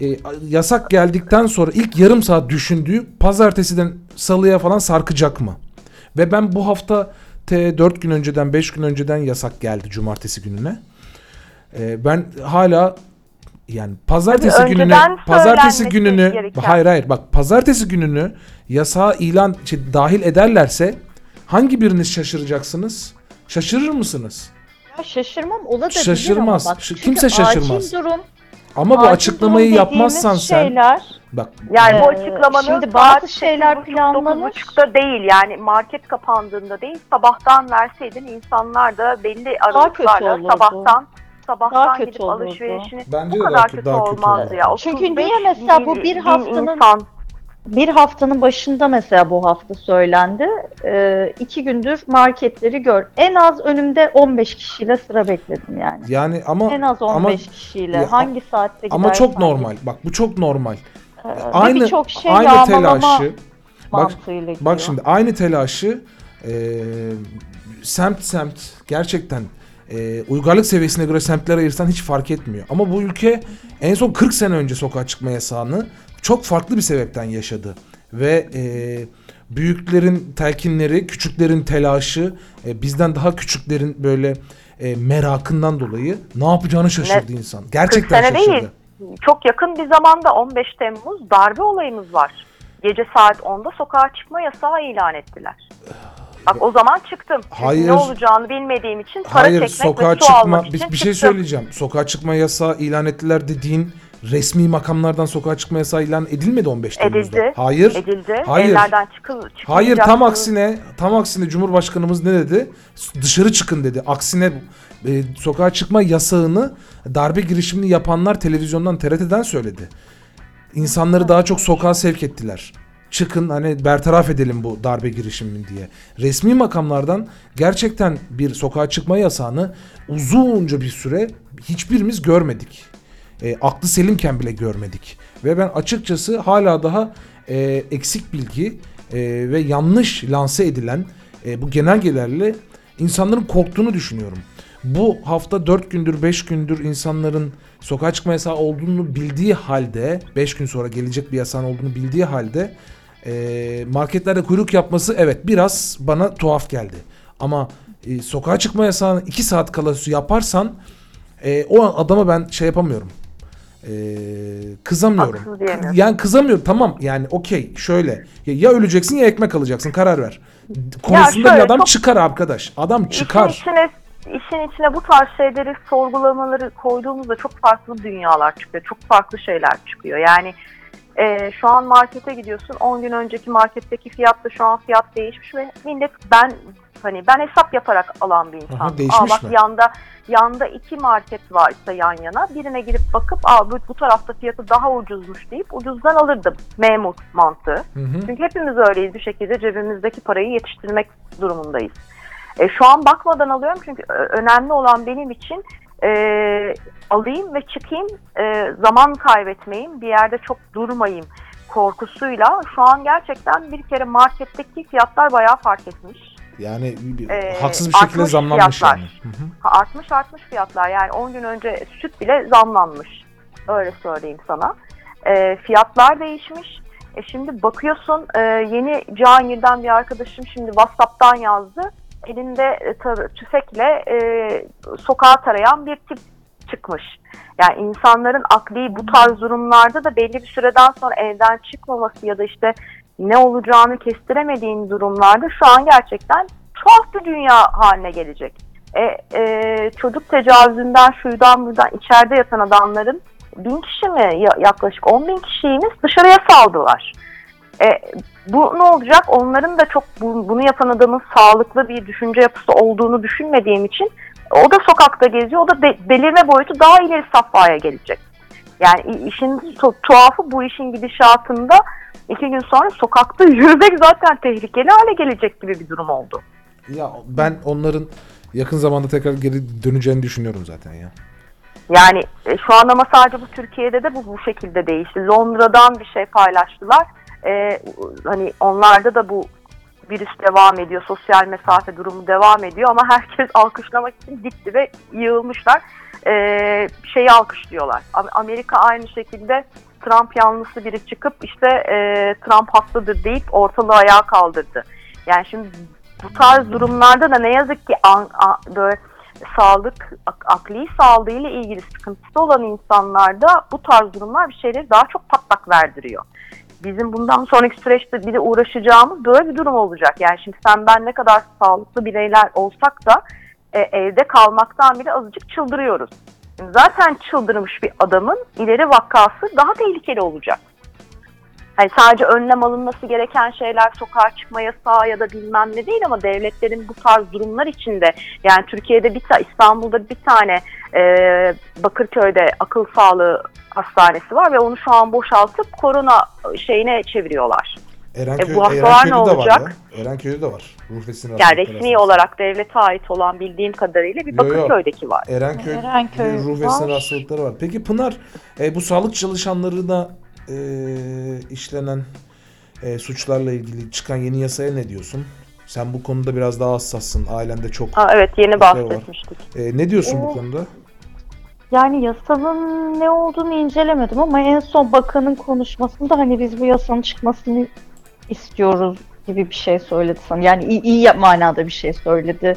e, yasak geldikten sonra ilk yarım saat düşündüğü pazartesiden salıya falan sarkacak mı? Ve ben bu hafta te 4 gün önceden 5 gün önceden yasak geldi cumartesi gününe. Ee, ben hala yani pazartesi Tabii gününü önceden pazartesi gününü gereken. hayır hayır bak pazartesi gününü yasağa ilan şey, dahil ederlerse hangi biriniz şaşıracaksınız? Şaşırır mısınız? Ya şaşırmam olabilir Şaşırmaz. ama bak. Çünkü kimse şaşırmaz. Acil durum, Ama bu acil açıklamayı durum yapmazsan dediğimiz sen şeyler, bak Yani bu Ee, açıklamanın şimdi saat bazı şeyler 8.30, planlanmış. 9.30'da değil yani market kapandığında değil sabahtan verseydin insanlar da belli kötü aralıklarla olurdu. sabahtan sabahtan Daha kötü gidip olurdu. alışverişini bence bu de kadar daha, kötü daha kötü olmazdı olurdu. ya. Çünkü 35 niye mesela bu bin- bir bin haftanın- insan bir haftanın başında mesela bu hafta söylendi. Ee, iki gündür marketleri gör. En az önümde 15 kişiyle sıra bekledim yani. Yani ama En az 15 ama kişiyle. Ya, Hangi saatte ama gidersen çok normal. Bak bu çok normal. Ee, Aynı birçok şey aynı telaşı bak Bak şimdi aynı telaşı e, semt semt gerçekten e, uygarlık seviyesine göre semtlere ayırsan hiç fark etmiyor. Ama bu ülke en son 40 sene önce sokağa çıkma yasağını çok farklı bir sebepten yaşadı. Ve e, büyüklerin telkinleri, küçüklerin telaşı, e, bizden daha küçüklerin böyle e, merakından dolayı ne yapacağını şaşırdı insan. Gerçekten 40 sene şaşırdı. değil. çok yakın bir zamanda 15 Temmuz darbe olayımız var. Gece saat 10'da sokağa çıkma yasağı ilan ettiler. Bak o zaman çıktım. Çünkü Hayır. ne olacağını bilmediğim için para Hayır çekmek sokağa ve su çıkma almak bir, için bir şey çıktım. söyleyeceğim. Sokağa çıkma yasağı ilan ettiler dediğin resmi makamlardan sokağa çıkma yasağı ilan edilmedi 15 Temmuz'da. Edildi. Hayır. Edildi. Hayır. Evlerden çıkıl, Hayır tam aksine tam aksine Cumhurbaşkanımız ne dedi? Dışarı çıkın dedi. Aksine e, sokağa çıkma yasağını darbe girişimini yapanlar televizyondan TRT'den söyledi. İnsanları daha çok sokağa sevk ettiler. Çıkın hani bertaraf edelim bu darbe girişimini diye. Resmi makamlardan gerçekten bir sokağa çıkma yasağını uzunca bir süre hiçbirimiz görmedik. E, aklı selimken bile görmedik. Ve ben açıkçası hala daha e, eksik bilgi e, ve yanlış lanse edilen e, bu genelgelerle insanların korktuğunu düşünüyorum. bu hafta 4 gündür 5 gündür insanların sokağa çıkma yasağı olduğunu bildiği halde 5 gün sonra gelecek bir yasağın olduğunu bildiği halde e, marketlerde kuyruk yapması evet biraz bana tuhaf geldi. Ama e, sokağa çıkma yasağını 2 saat kala yaparsan e, o an adama ben şey yapamıyorum. E, kızamıyorum. Haksız. Yani kızamıyorum tamam yani okey şöyle ya, ya öleceksin ya ekmek alacaksın karar ver. Konusunda şöyle, bir adam çok- çıkar arkadaş. Adam çıkar. İşin içine, işin içine bu tarz şeyleri sorgulamaları koyduğumuzda çok farklı dünyalar çıkıyor. Çok farklı şeyler çıkıyor. Yani e, şu an markete gidiyorsun. 10 gün önceki marketteki fiyatla şu an fiyat değişmiş ve millet ben hani ben hesap yaparak alan bir insan. Aha, değişmiş bak mi? yanda yanda iki market varsa yan yana birine girip bakıp Aa, bu, bu tarafta fiyatı daha ucuzmuş deyip ucuzdan alırdım. Memur mantığı. Hı hı. Çünkü hepimiz öyleyiz bir şekilde cebimizdeki parayı yetiştirmek durumundayız. E, şu an bakmadan alıyorum çünkü önemli olan benim için e, alayım ve çıkayım e, zaman kaybetmeyeyim bir yerde çok durmayayım korkusuyla şu an gerçekten bir kere marketteki fiyatlar bayağı fark etmiş. Yani Ee, haksız bir şekilde zamlanmış fiyatlar. yani. Hı hı. Ha, artmış artmış fiyatlar yani 10 gün önce süt bile zamlanmış. Öyle söyleyeyim sana. E, fiyatlar değişmiş. E, şimdi bakıyorsun e, yeni Cihangir'den bir arkadaşım şimdi WhatsApp'tan yazdı. Elinde e, tüfekle e, sokağa tarayan bir tip çıkmış. Yani insanların akli bu tarz durumlarda da belli bir süreden sonra evden çıkmaması ya da işte ne olacağını kestiremediğin durumlarda şu an gerçekten tuhaf bir dünya haline gelecek. E, e, çocuk tecavüzünden şuydan buradan içeride yatan adamların bin kişi mi ya- yaklaşık 10 bin kişiyimiz dışarıya saldılar. E, bu ne olacak? Onların da çok bu- bunu yapan adamın sağlıklı bir düşünce yapısı olduğunu düşünmediğim için o da sokakta geziyor. O da de- delirme boyutu daha ileri safhaya gelecek. Yani işin tu- tuhafı bu işin gidişatında iki gün sonra sokakta yürümek zaten tehlikeli hale gelecek gibi bir durum oldu. Ya ben onların yakın zamanda tekrar geri döneceğini düşünüyorum zaten ya. Yani e, şu an ama sadece bu Türkiye'de de bu bu şekilde değişti. Londra'dan bir şey paylaştılar. E, hani onlarda da bu virüs devam ediyor. Sosyal mesafe durumu devam ediyor ama herkes alkışlamak için gitti ve yığılmışlar. E, şeyi alkışlıyorlar. Am- Amerika aynı şekilde Trump yanlısı biri çıkıp işte e, Trump haklıdır deyip ortalığı ayağa kaldırdı. Yani şimdi bu tarz durumlarda da ne yazık ki an, a- böyle sağlık, ak- akli sağlığıyla ilgili sıkıntısı olan insanlarda bu tarz durumlar bir şeyleri daha çok patlak verdiriyor. Bizim bundan sonraki süreçte bir de uğraşacağımız böyle bir durum olacak. Yani şimdi sen ben ne kadar sağlıklı bireyler olsak da e, evde kalmaktan bile azıcık çıldırıyoruz. Zaten çıldırmış bir adamın ileri vakası daha tehlikeli olacak. Hani sadece önlem alınması gereken şeyler sokağa çıkma yasağı ya da bilmem ne değil ama devletlerin bu tarz durumlar içinde yani Türkiye'de bir ta İstanbul'da bir tane e, Bakırköy'de akıl sağlığı hastanesi var ve onu şu an boşaltıp korona şeyine çeviriyorlar. Erenköy, E, bu hastalar Erenköy'de ne de var olacak? ya. Erenköy'de de var. Ruh Yani resmi hastanesi. olarak devlete ait olan bildiğim kadarıyla bir. Bakırköy'deki var. Erenköy, Erenköy ruh ve sinir hastalıkları var. Peki Pınar e, bu sağlık çalışanlarına e, işlenen e, suçlarla ilgili çıkan yeni yasaya ne diyorsun? Sen bu konuda biraz daha hassassın. Ailende çok. Ha, evet yeni var. bahsetmiştik. E, ne diyorsun bu O- konuda? Yani yasanın ne olduğunu incelemedim ama en son bakanın konuşmasında hani biz bu yasanın çıkmasını istiyoruz gibi bir şey söyledi sanırım. Yani iyi, iyi manada bir şey söyledi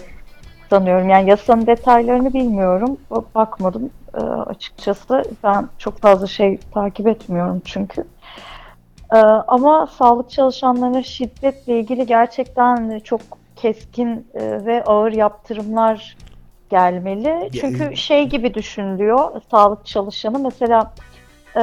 sanıyorum. Yani yasanın detaylarını bilmiyorum. Ba- Bakmadım Ee, açıkçası. Ben çok fazla şey takip etmiyorum çünkü. Ee, ama sağlık çalışanlarına şiddetle ilgili gerçekten çok keskin e, ve ağır yaptırımlar gelmeli. Çünkü şey gibi düşünülüyor sağlık çalışanı mesela e,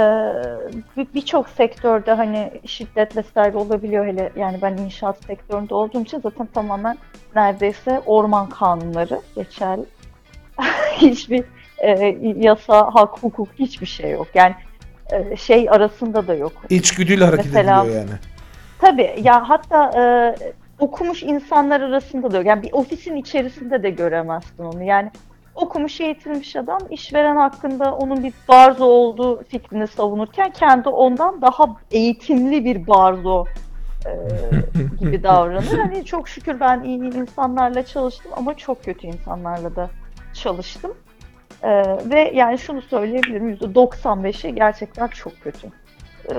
bir- birçok sektörde hani şiddet vesaire olabiliyor hele yani ben inşaat sektöründe olduğum için zaten tamamen neredeyse orman kanunları geçerli. Hiçbir e, yasa, hak, hukuk hiçbir şey yok. Yani e, şey arasında da yok. İçgüdüyle hareket Mesela- ediliyor yani. Tabii ya hatta e, okumuş insanlar arasında da yok. Yani bir ofisin içerisinde de göremezsin onu. Yani okumuş eğitilmiş adam işveren hakkında onun bir barzo olduğu fikrini savunurken kendi ondan daha eğitimli bir barzo e, gibi davranır. Hani çok şükür ben iyi insanlarla çalıştım ama çok kötü insanlarla da çalıştım. Ee, ve yani şunu söyleyebilirim %95'i gerçekten çok kötü. Ee,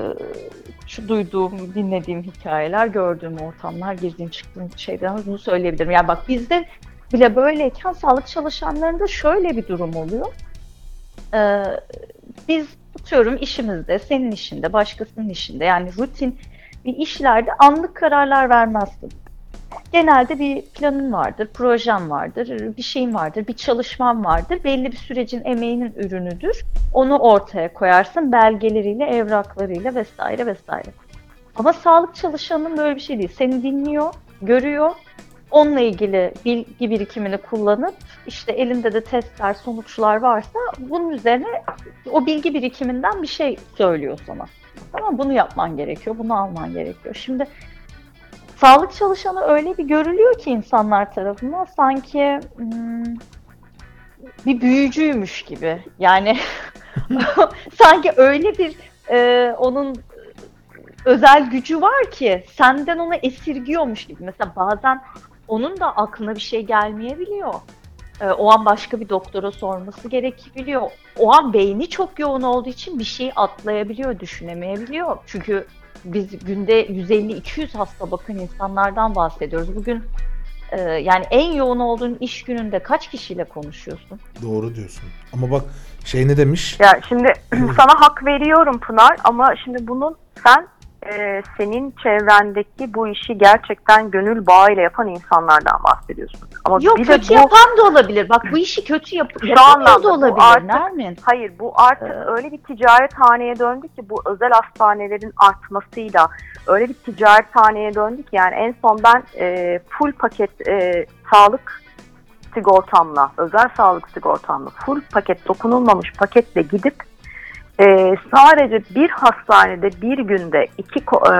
şu duyduğum, dinlediğim hikayeler, gördüğüm ortamlar, girdiğim çıktığım şeyden bunu söyleyebilirim. Yani bak bizde bile böyleyken sağlık çalışanlarında şöyle bir durum oluyor. Ee, biz tutuyorum işimizde, senin işinde, başkasının işinde yani rutin bir işlerde anlık kararlar vermezsin. Genelde bir planın vardır, projen vardır, bir şeyin vardır, bir çalışman vardır. Belli bir sürecin emeğinin ürünüdür. Onu ortaya koyarsın belgeleriyle, evraklarıyla vesaire vesaire. Ama sağlık çalışanının böyle bir şey değil. Seni dinliyor, görüyor. Onunla ilgili bilgi birikimini kullanıp işte elinde de testler, sonuçlar varsa bunun üzerine o bilgi birikiminden bir şey söylüyor sana. Tamam bunu yapman gerekiyor, bunu alman gerekiyor. Şimdi sağlık çalışanı öyle bir görülüyor ki insanlar tarafından sanki hmm, bir büyücüymüş gibi. Yani sanki öyle bir e, onun özel gücü var ki senden onu esirgiyormuş gibi. Mesela bazen onun da aklına bir şey gelmeyebiliyor. E, o an başka bir doktora sorması gerekebiliyor. O an beyni çok yoğun olduğu için bir şeyi atlayabiliyor, düşünemeyebiliyor. Çünkü biz günde 150-200 hasta bakın insanlardan bahsediyoruz. Bugün e, yani en yoğun olduğun iş gününde kaç kişiyle konuşuyorsun? Doğru diyorsun. Ama bak şey ne demiş? Ya şimdi sana hak veriyorum Pınar ama şimdi bunun sen e, senin çevrendeki bu işi gerçekten gönül bağıyla yapan insanlardan bahsediyorsun. Ama Yok bir de kötü bu yapan da olabilir. Bak bu işi kötü yap anlamda da olabilir artık- Nermin. hayır bu artık Ee, öyle bir ticarethaneye döndü ki bu özel hastanelerin artmasıyla öyle bir ticarethaneye döndü ki yani en son ben e, full paket e, sağlık sigortamla, özel sağlık sigortamla full paket dokunulmamış paketle gidip e, sadece bir hastanede bir günde iki e,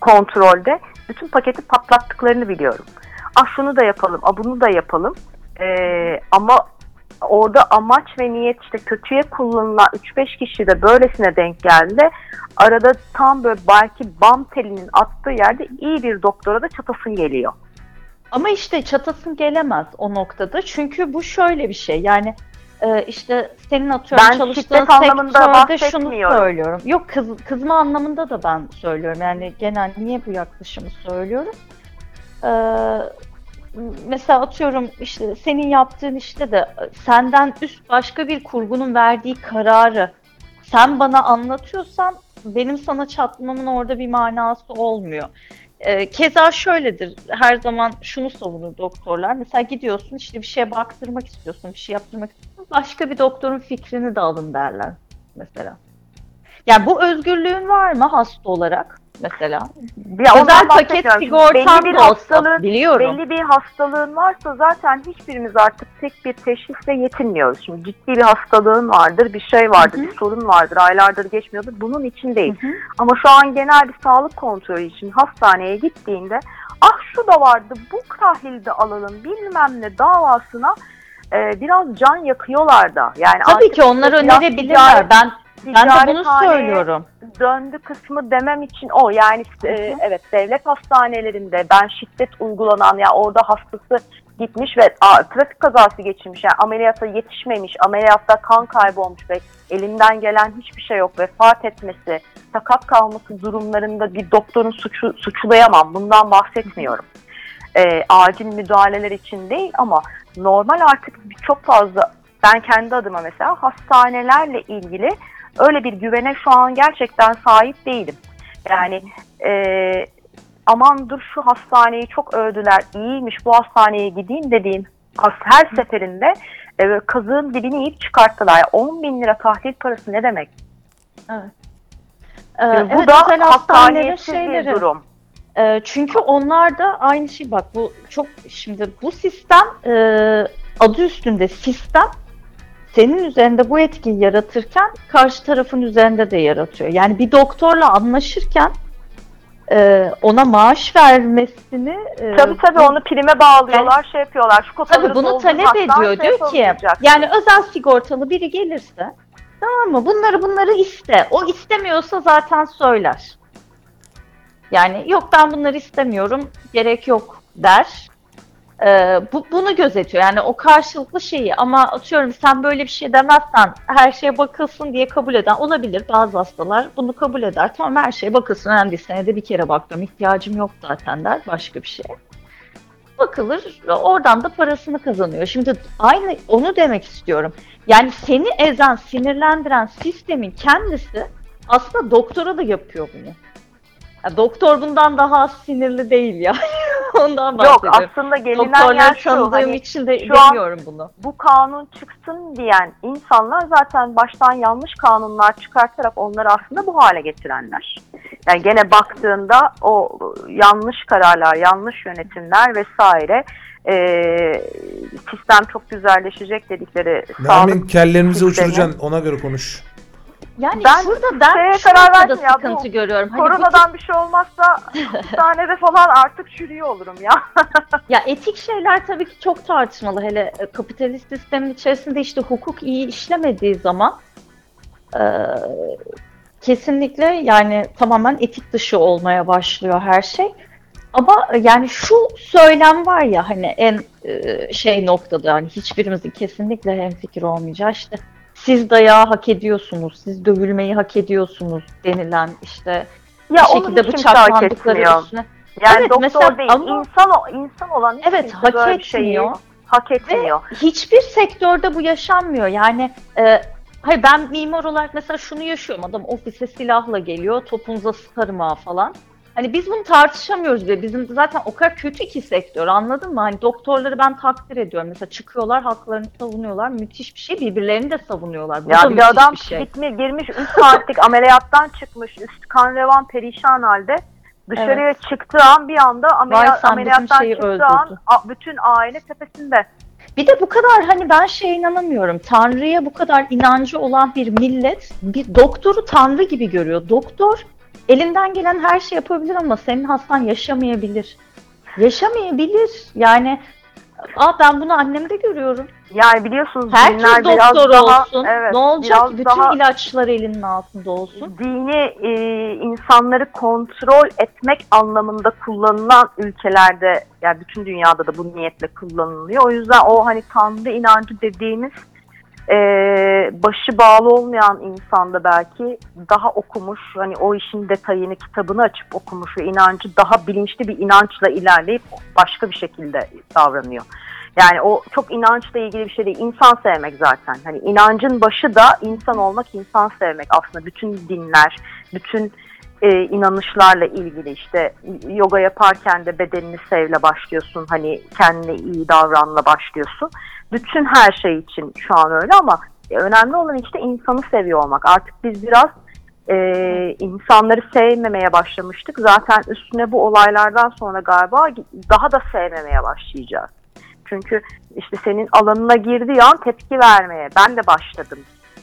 kontrolde bütün paketi patlattıklarını biliyorum. Ah şunu da yapalım, ah bunu da yapalım. E, ama orada amaç ve niyet işte kötüye kullanılan 3-5 kişi de böylesine denk geldi. Arada tam böyle belki bam telinin attığı yerde iyi bir doktora da çatasın geliyor. Ama işte çatasın gelemez o noktada. Çünkü bu şöyle bir şey. Yani e, işte senin atıyorum Ben çalıştığın sektörde şunu söylüyorum. Yok kız, kızma anlamında da ben söylüyorum. Yani genel niye bu yaklaşımı söylüyorum? Ee, mesela atıyorum işte senin yaptığın işte de senden üst başka bir kurgunun verdiği kararı sen bana anlatıyorsan benim sana çatmamın orada bir manası olmuyor. Ee, keza şöyledir. Her zaman şunu savunur doktorlar. Mesela gidiyorsun işte bir şeye baktırmak istiyorsun, bir şey yaptırmak istiyorsun. Başka bir doktorun fikrini de alın derler mesela. Yani bu özgürlüğün var mı hasta olarak mesela? Ya Özel paket bir da olsa biliyorum. Belli bir hastalığın varsa zaten hiçbirimiz artık tek bir teşhisle yetinmiyoruz. Şimdi ciddi bir hastalığın vardır, bir şey vardır, Hı hı. bir sorun vardır, aylardır geçmiyordur. Bunun için değil. Hı hı. Ama şu an genel bir sağlık kontrolü için hastaneye gittiğinde ah şu da vardı, bu tahlilde alalım bilmem ne davasına e, biraz can yakıyorlar da. Yani Tabii ki onlar önerebilirler. Ben ben de bunu söylüyorum. döndü kısmı demem için o. Yani e, evet devlet hastanelerinde ben şiddet uygulanan ya orada hastası gitmiş ve a, trafik kazası geçirmiş. Yani ameliyata yetişmemiş, ameliyatta kan kaybı olmuş ve elinden gelen hiçbir şey yok. Vefat etmesi, sakat kalması durumlarında bir doktorun suçu, suçlayamam. Bundan bahsetmiyorum. E, acil müdahaleler için değil ama normal artık çok fazla ben kendi adıma mesela hastanelerle ilgili öyle bir güvene şu an gerçekten sahip değilim. Yani e, aman dur şu hastaneyi çok övdüler, iyiymiş bu hastaneye gideyim dediğin has- her seferinde e, kazığın dibini yiyip çıkarttılar. Yani 10 bin lira tahlil parası ne demek? Ee, Yani bu evet, da hastanetsiz bir şeyleri. durum. Ee, çünkü onlar da aynı şey bak bu çok şimdi bu sistem e, adı üstünde sistem senin üzerinde bu etkiyi yaratırken karşı tarafın üzerinde de yaratıyor. Yani bir doktorla anlaşırken e, ona maaş vermesini e, Tabii tabii onu prime bağlıyorlar, şey yapıyorlar. Şu Tabii bunu talep ediyor. şey Diyor ki yani özel sigortalı biri gelirse tamam mı bunları bunları iste. O istemiyorsa zaten söyler. Yani yok ben bunları istemiyorum gerek yok der. Ee, bu, bunu gözetiyor. Yani o karşılıklı şeyi ama atıyorum sen böyle bir şey demezsen her şeye bakılsın diye kabul eden olabilir. Bazı hastalar bunu kabul eder. Tamam her şeye bakılsın. Önemli değil. Senede bir kere baktım. ihtiyacım yok zaten der. Başka bir şey. Bakılır. Oradan da parasını kazanıyor. Şimdi aynı onu demek istiyorum. Yani seni ezen, sinirlendiren sistemin kendisi aslında doktora da yapıyor bunu. Ya doktor bundan daha sinirli değil ya. Ondan Yok bahsediyorum. aslında gelinen Doktorları yer şu. Hani için de şu an- demiyorum bunu. bu kanun çıksın diyen insanlar zaten baştan yanlış kanunlar çıkartarak onları aslında bu hale getirenler. Yani gene baktığında o yanlış kararlar, yanlış yönetimler vesaire eee, sistem çok güzelleşecek dedikleri sağlık Nermin kellerimizi sistemi. uçuracaksın ona göre konuş. Yani Ben şurada ben şeye karar verdim ya, bu sıkıntı görüyorum. Hani bu Koronadan bir şey olmazsa hastanede falan artık çürüyor olurum ya. Ya etik şeyler tabii ki çok tartışmalı. Hele e, kapitalist sistemin içerisinde işte hukuk iyi işlemediği zaman e, kesinlikle yani tamamen etik dışı olmaya başlıyor her şey. Ama e, yani şu söylem var ya hani en e, şey noktada hani hiçbirimizin kesinlikle hemfikir olmayacağı işte siz dayağı hak ediyorsunuz, siz dövülmeyi hak ediyorsunuz denilen işte Ya bir şekilde bıçaklandıkları etmiyor. üstüne. Yani Evet, doktor mesela değil, ama- insan insan olan hiç Evet kimse hak böyle bir şeyi etmiyor. hak etmiyor. hiçbir sektörde bu yaşanmıyor. Yani e, hayır ben mimar olarak mesela şunu yaşıyorum. Adam ofise silahla geliyor, topunuza sıkarım ha falan. Hani biz bunu tartışamıyoruz bile. Bizim zaten o kadar kötü ki sektör anladın mı? Hani doktorları ben takdir ediyorum. Mesela çıkıyorlar haklarını savunuyorlar. Müthiş bir şey. Birbirlerini de savunuyorlar. Bu da Ya bir de müthiş adam bir şey. gitmiş, girmiş 3 saatlik ameliyattan çıkmış, üst kan revan perişan halde. Dışarıya çıktığı an bir anda ameliyat, ameliyattan çıktığı öldürdü. an a- bütün aile tepesinde. Bir de bu kadar hani ben şeye inanamıyorum. Tanrı'ya bu kadar inancı olan bir millet bir doktoru Tanrı gibi görüyor. Doktor elinden gelen her şey yapabilir ama senin hastan yaşamayabilir. Yaşamayabilir. Yani Aa ben bunu annemde görüyorum. Yani biliyorsunuz Herkes doktor daha olsun. evet, ne olacak ki? Bütün daha ilaçlar elinin altında olsun. dini e, insanları kontrol etmek anlamında kullanılan ülkelerde yani bütün dünyada da bu niyetle kullanılıyor. O yüzden o hani tanrı inancı dediğimiz e, başı bağlı olmayan insanda belki daha okumuş hani o işin detayını kitabını açıp okumuş ve inancı daha bilinçli bir inançla ilerleyip başka bir şekilde davranıyor. Yani o çok inançla ilgili bir şey değil. İnsan sevmek zaten. Hani inancın başı da insan olmak, insan sevmek aslında. Bütün dinler, bütün e, inanışlarla ilgili işte yoga yaparken de bedenini sevle başlıyorsun. Hani kendine iyi davranla başlıyorsun. Bütün her şey için şu an öyle ama e, önemli olan işte insanı seviyor olmak. Artık biz biraz e, insanları sevmemeye başlamıştık. Zaten üstüne bu olaylardan sonra galiba daha da sevmemeye başlayacağız. Çünkü işte senin alanına girdiği an tepki vermeye ben de başladım.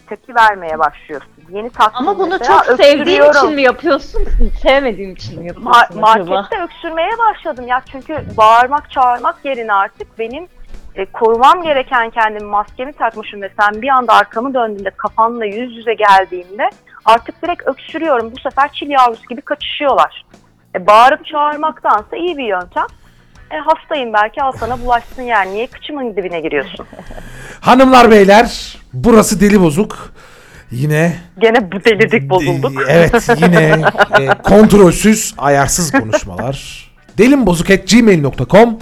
Tepki vermeye başlıyorsun. Yeni takvim Ama bunu çok sevdiğin için mi yapıyorsun? Sevmediğin için mi Ma- yapıyorsun acaba? markette öksürmeye başladım ya çünkü bağırmak çağırmak yerine artık benim e, korumam gereken kendimi maskemi takmışım ve sen bir anda arkamı döndüğümde kafanla yüz yüze geldiğimde artık direkt öksürüyorum. Bu sefer çil yavrusu gibi kaçışıyorlar. E, bağırıp çağırmaktansa iyi bir yöntem. E, hastayım belki al sana bulaşsın yani. Niye kıçımın dibine giriyorsun? Hanımlar beyler burası deli bozuk. Yine Gene bu delirdik bozulduk. Evet yine e, kontrolsüz ayarsız konuşmalar. delimbozuk.gmail.com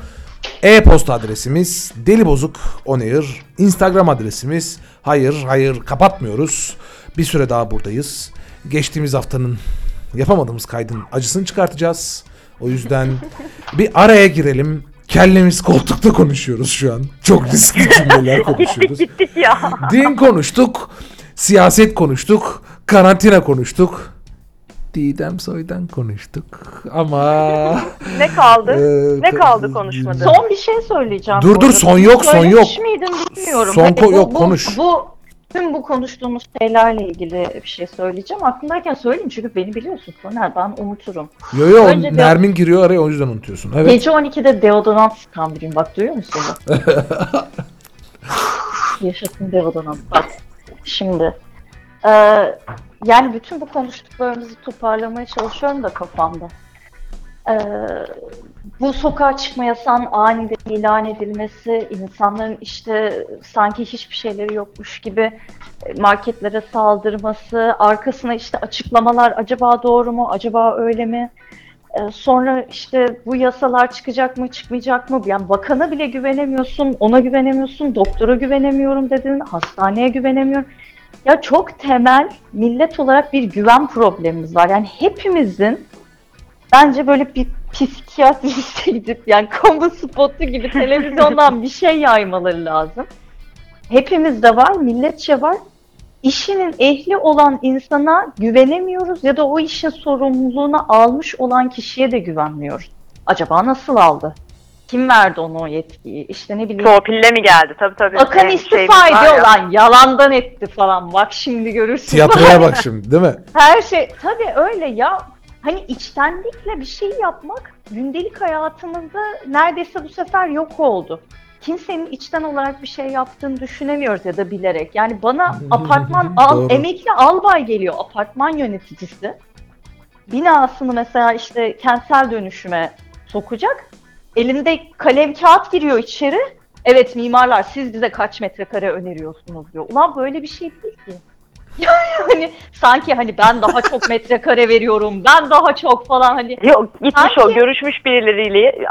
E-posta adresimiz delibozuk onair. Instagram adresimiz hayır hayır kapatmıyoruz. Bir süre daha buradayız. Geçtiğimiz haftanın yapamadığımız kaydın acısını çıkartacağız. O yüzden bir araya girelim. Kellemiz koltukta konuşuyoruz şu an. Çok riskli cümleler gittik konuşuyoruz. gittik ya. Din konuştuk, siyaset konuştuk, karantina konuştuk. Didem Soy'dan konuştuk ama... ne kaldı? Ee, ne kaldı konuşmadı? Son bir şey söyleyeceğim. Dur, dur, son yok, son Söylemiş yok. miydim bilmiyorum. Son ko- bu- yok, bu- konuş. Bu, tüm bu konuştuğumuz şeylerle ilgili bir şey söyleyeceğim. Aklımdayken söyleyeyim çünkü beni biliyorsun Soner ben unuturum. Yo yo Önce Nermin giriyor araya o yüzden unutuyorsun. Evet. Gece 12'de deodorant sıkan biriyim bak duyuyor musun? Yaşasın deodorant bak. Şimdi eee, yani bütün bu konuştuklarımızı toparlamaya çalışıyorum da kafamda. Ee, bu sokağa çıkma yasağının aniden ilan edilmesi, insanların işte sanki hiçbir şeyleri yokmuş gibi marketlere saldırması, arkasına işte açıklamalar acaba doğru mu, acaba öyle mi? Ee, sonra işte bu yasalar çıkacak mı, çıkmayacak mı? Yani bakana bile güvenemiyorsun, ona güvenemiyorsun, doktora güvenemiyorum dedin, hastaneye güvenemiyorum. Ya çok temel millet olarak bir güven problemimiz var. Yani hepimizin bence böyle bir psikiyatriste gidip yani kamu spotu gibi televizyondan bir şey yaymaları lazım. Hepimizde var, milletçe var. İşinin ehli olan insana güvenemiyoruz ya da o işin sorumluluğunu almış olan kişiye de güvenmiyoruz. Acaba nasıl aldı? Kim verdi ona o yetkiyi? İşte ne bileyim. Torpille mi geldi? Tabii tabii. Bakan Şey- istifa şeyimiz var ediyor ya. lan yalandan etti falan. Bak şimdi görürsün. Tiyatroya bak şimdi değil mi? Her şey tabii öyle ya. Hani içtenlikle bir şey yapmak gündelik hayatımızda neredeyse bu sefer yok oldu. Kimsenin içten olarak bir şey yaptığını düşünemiyoruz ya da bilerek. Yani bana apartman al, Doğru. emekli albay geliyor apartman yöneticisi. Binasını mesela işte kentsel dönüşüme sokacak. Elinde kalem kağıt giriyor içeri. Evet mimarlar siz bize kaç metrekare öneriyorsunuz diyor. Ulan böyle bir şey değil ki. Yani sanki hani ben daha çok metrekare veriyorum, ben daha çok falan hani Yok gitmiş Sanki- o görüşmüş birileriyle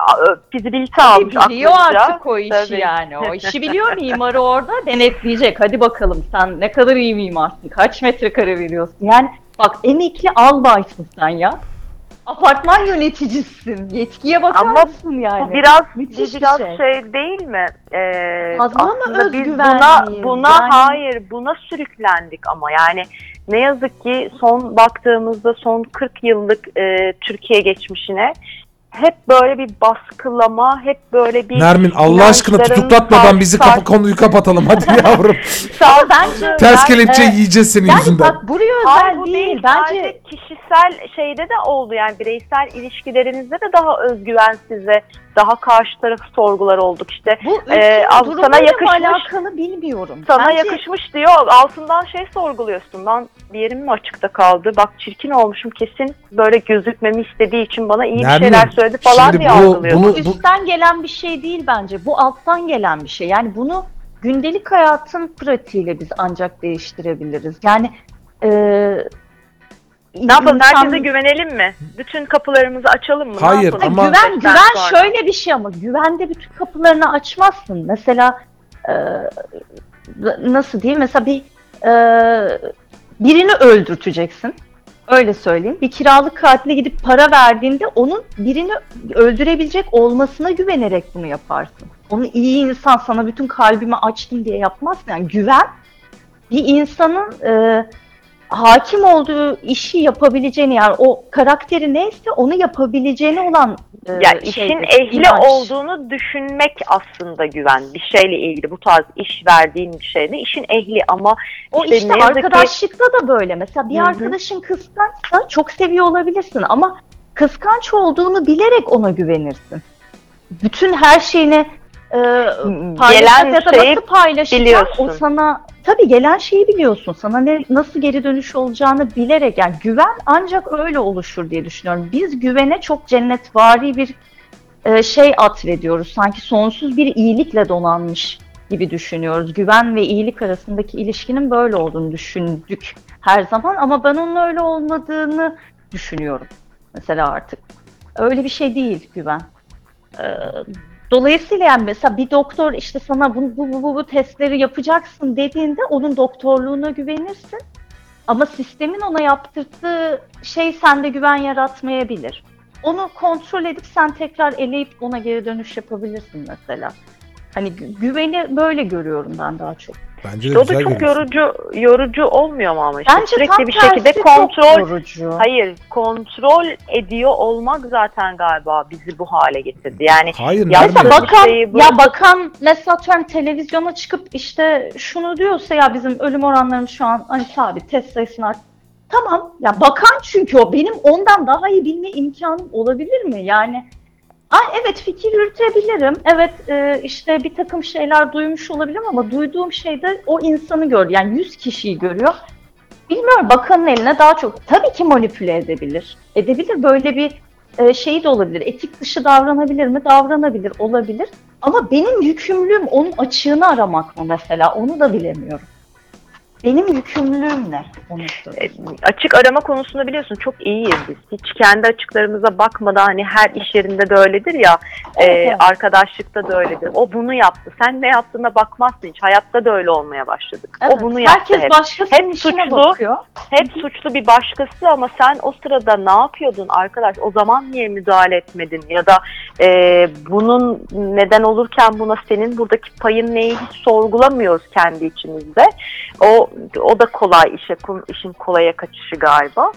fizibilite almış biliyor aklınca. artık o işi Tabii. yani. O işi biliyor mimarı orada denetleyecek. Hadi bakalım sen ne kadar iyi mimarsın, kaç metrekare veriyorsun. Yani bak emekli albaysın sen ya. Apartman yöneticisin. Yetkiye bakar Ama mısın yani? Bu biraz Müthiş bu biraz şey. şey. değil mi? Ee, Fazla mı aslında biz buna buna Yani- hayır buna sürüklendik ama yani ne yazık ki son baktığımızda son 40 yıllık e, Türkiye geçmişine hep böyle bir baskılama, hep böyle bir Nermin Allah aşkına inançların tutuklatmadan bizi sar- kapı konuyu kapatalım hadi yavrum. sar- bence Ters Ben- kelepçe e, yiyeceğiz senin yani yüzünden. bak buraya Hayır özel bu değil. değil. Bence Sadece kişisel şeyde de oldu yani bireysel ilişkilerinizde de daha özgüvensiz ve daha karşı tarafı sorgular olduk işte. bu ülkenin al- sana yakışmış- alakalı bilmiyorum. Sana Bence- yakışmış diyor altından şey sorguluyorsun. Lan bir yerim mi açıkta kaldı? Bak çirkin olmuşum kesin böyle gözükmemi istediği için bana iyi bir Nermin, şeyler söyledi falan şimdi diye bu- algılıyorsun. bunu- Bu üstten gelen bir şey değil bence. Bu alttan gelen bir şey. Yani bunu gündelik hayatın pratiğiyle biz ancak değiştirebiliriz. Yani e, Ne yapalım insan- herkese güvenelim mi? Bütün kapılarımızı açalım mı? Ne Hayır, yapalım? Ama- güven güven sonra. şöyle bir şey ama güvende bütün kapılarını açmazsın. Mesela e, nasıl diyeyim? Mesela bir e, birini öldürteceksin. Öyle söyleyeyim. Bir kiralık katile gidip para verdiğinde onun birini öldürebilecek olmasına güvenerek bunu yaparsın. Onu iyi insan sana bütün kalbimi açtım diye yapmazsın. Yani güven bir insanın e, hakim olduğu işi yapabileceğini yani o karakteri neyse onu yapabileceğini olan e, Ya işin şeydir, ehli inanç. olduğunu düşünmek aslında güven. Bir şeyle ilgili bu tarz iş verdiğin bir şeyde işin ehli ama O İşte işte yazık ki- arkadaşlıkta da böyle. Mesela bir Hı hı. arkadaşın kıskançsa çok seviyor olabilirsin ama kıskanç olduğunu bilerek ona güvenirsin. Bütün her şeyini e, paylaşacak gelen ya da nasıl biliyorsun. o sana tabii gelen şeyi biliyorsun. Sana ne nasıl geri dönüş olacağını bilerek yani güven ancak öyle oluşur diye düşünüyorum. Biz güvene çok cennetvari bir e, şey atfediyoruz. Sanki sonsuz bir iyilikle donanmış gibi düşünüyoruz. Güven ve iyilik arasındaki ilişkinin böyle olduğunu düşündük her zaman ama ben onun öyle olmadığını düşünüyorum. Mesela artık. Öyle bir şey değil güven. Ee, dolayısıyla yani mesela bir doktor işte sana bu, bu, bu, bu, bu testleri yapacaksın dediğinde onun doktorluğuna güvenirsin. Ama sistemin ona yaptırdığı şey sende güven yaratmayabilir. Onu kontrol edip sen tekrar eleyip ona geri dönüş yapabilirsin mesela. Hani gü- güveni böyle görüyorum ben daha çok. Bence de o da güzel çok görüyorsun. yorucu yorucu olmuyor mu ama işte Bence sürekli bir şekilde kontrol. Hayır, kontrol ediyor olmak zaten galiba bizi bu hale getirdi. Yani Hayır Ya. Mesela bakan, şeyi ya bırakıp- bakan mesela atıyorum televizyona çıkıp işte şunu diyorsa ya bizim ölüm oranlarımız şu an hani sabit test sayısını art. Tamam ya bakan çünkü o benim ondan daha iyi bilme imkanım olabilir mi? Yani Ay evet fikir yürütebilirim. Evet e, işte bir takım şeyler duymuş olabilirim ama duyduğum şeyde o insanı gör. Yani 100 kişiyi görüyor. Bilmiyorum bakanın eline daha çok tabii ki manipüle edebilir. Edebilir böyle bir e, şeyi de olabilir. Etik dışı davranabilir mi? Davranabilir, olabilir. Ama benim yükümlülüğüm onun açığını aramak mı mesela? Onu da bilemiyorum. Benim yükümlülüğüm ne? Onu E, açık arama konusunda biliyorsun çok iyiyiz biz. Hiç kendi açıklarımıza bakmadan hani her iş yerinde de öyledir ya. e, Evet, evet. arkadaşlıkta da öyledir. O bunu yaptı. Sen ne yaptığına bakmazsın hiç. Hayatta da öyle olmaya başladık. Evet, O bunu yaptı Herkes hep. başkasının Hep işine suçlu. bakıyor. Hep suçlu bir başkası ama sen o sırada ne yapıyordun arkadaş? O zaman niye müdahale etmedin? Ya da e, bunun neden olurken buna senin buradaki payın neyi hiç sorgulamıyoruz kendi içimizde. O o da kolay işe işin kolaya kaçışı galiba.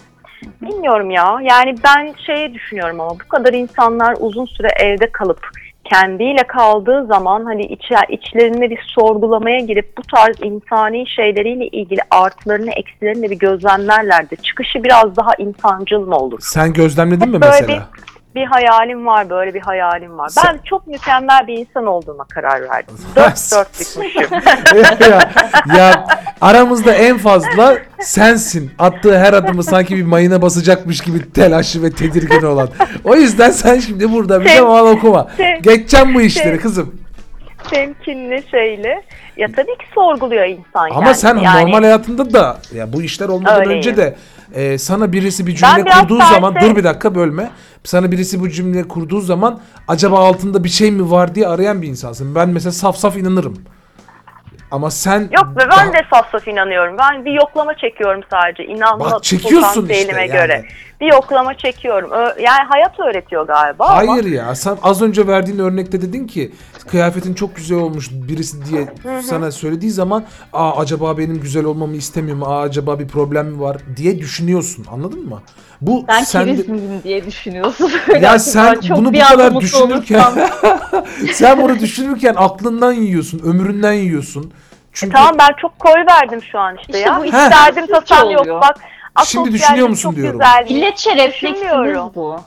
Bilmiyorum ya. Yani ben şeye düşünüyorum ama bu kadar insanlar uzun süre evde kalıp kendiyle kaldığı zaman hani içe, içlerinde bir sorgulamaya girip bu tarz insani şeyleriyle ilgili artılarını eksilerini de bir gözlemlerlerdi. Çıkışı biraz daha insancıl mı olur? Sen gözlemledin mi Böyle mesela? Bir hayalim var böyle bir hayalim var. Sen- Ben çok mükemmel bir insan olduğuma karar verdim. Dört dörtlükmüşüm. ya, ya aramızda en fazla sensin. Attığı her adımı sanki bir mayına basacakmış gibi telaşlı ve tedirgin olan. O yüzden sen şimdi burada bize Tem- mal okuma. Geçeceğim bu işleri kızım. Temkinli şeyli. Ya tabii ki sorguluyor insan Ama kendini. sen Yani- normal hayatında da ya bu işler olmadan Öyleyim. önce de e, sana birisi bir Ben cümle biraz kurduğu zaman dur bir dakika bölme. Sana birisi bu cümle kurduğu zaman acaba altında bir şey mi var diye arayan bir insansın. Ben mesela saf saf inanırım. Ama sen Yok be ben daha- de saf saf inanıyorum. Ben bir yoklama çekiyorum sadece. İnanma Bak çekiyorsun işte yani. göre. Bir yoklama çekiyorum. Yani hayat öğretiyor galiba ama Hayır ya sen az önce verdiğin örnekte dedin ki kıyafetin çok güzel olmuş birisi diye sana söylediği zaman aa acaba benim güzel olmamı istemiyor mu? Aa acaba bir problem mi var diye düşünüyorsun. Anladın mı? Bu Ben sen keriz miyim diye düşünüyorsun. Ya sen bunu bu kadar düşünürken sen bunu düşünürken aklından yiyorsun, ömründen yiyorsun. Çünkü tamam ben çok koy verdim şu an işte, İşte ya. bu Hiç derdim tasam yok. Bak Şimdi asosyallik düşünüyor musun çok diyorum. güzel. İlletçe refleksimiz Düşünmüyorum. bu.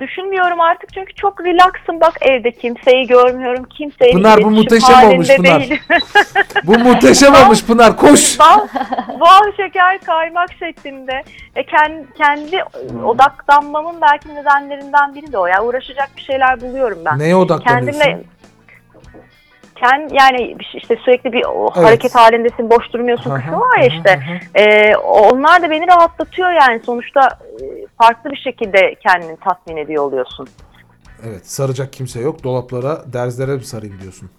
Düşünmüyorum artık çünkü çok relaxım. Bak evde kimseyi görmüyorum. Kimseyle Pınar, bu muhteşem olmuş Pınar. bu muhteşem olmuş Pınar koş. bal, bal şeker kaymak şeklinde. E, kendi, kendi odaklanmamın belki nedenlerinden biri de o. Yani uğraşacak bir şeyler buluyorum ben. Neye odaklanıyorsun? Kendimle kend, yani işte sürekli bir Evet. hareket halindesin, boş durmuyorsun kısmı var ya işte. E, onlar da beni rahatlatıyor yani. Sonuçta e, farklı bir şekilde kendini tatmin ediyor oluyorsun. Evet saracak kimse yok. Dolaplara, derzlere mi sarayım diyorsun.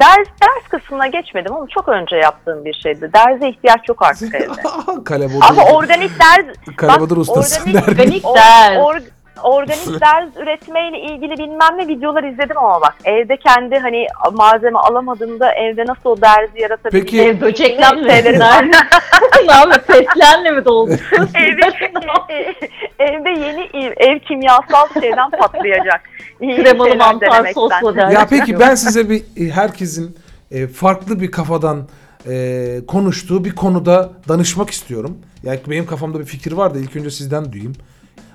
Ders, ders kısmına geçmedim ama çok önce yaptığım bir şeydi. Derse ihtiyaç yok artık evde. Kalebodur. Ama organik ders Kalebodur bak, ustasın organik-. Organik Or- ders. or- organik ders üretmeyle ilgili bilmem ne videolar izledim ama bak evde kendi hani malzeme alamadığımda evde nasıl o derzi yaratabilirim? Peki- Ev böceklenme. Şeyleri var. ne yapayım? Feslenle mi dolduruyorsun? evde, e, evde yeni ev kimyasal şeyden patlayacak. Kremalı şeyler mantar denemekten. sosla der. Ya peki ben size bir e, herkesin e, farklı bir kafadan e, konuştuğu bir konuda danışmak istiyorum. Yani benim kafamda bir fikir var da ilk önce sizden duyayım.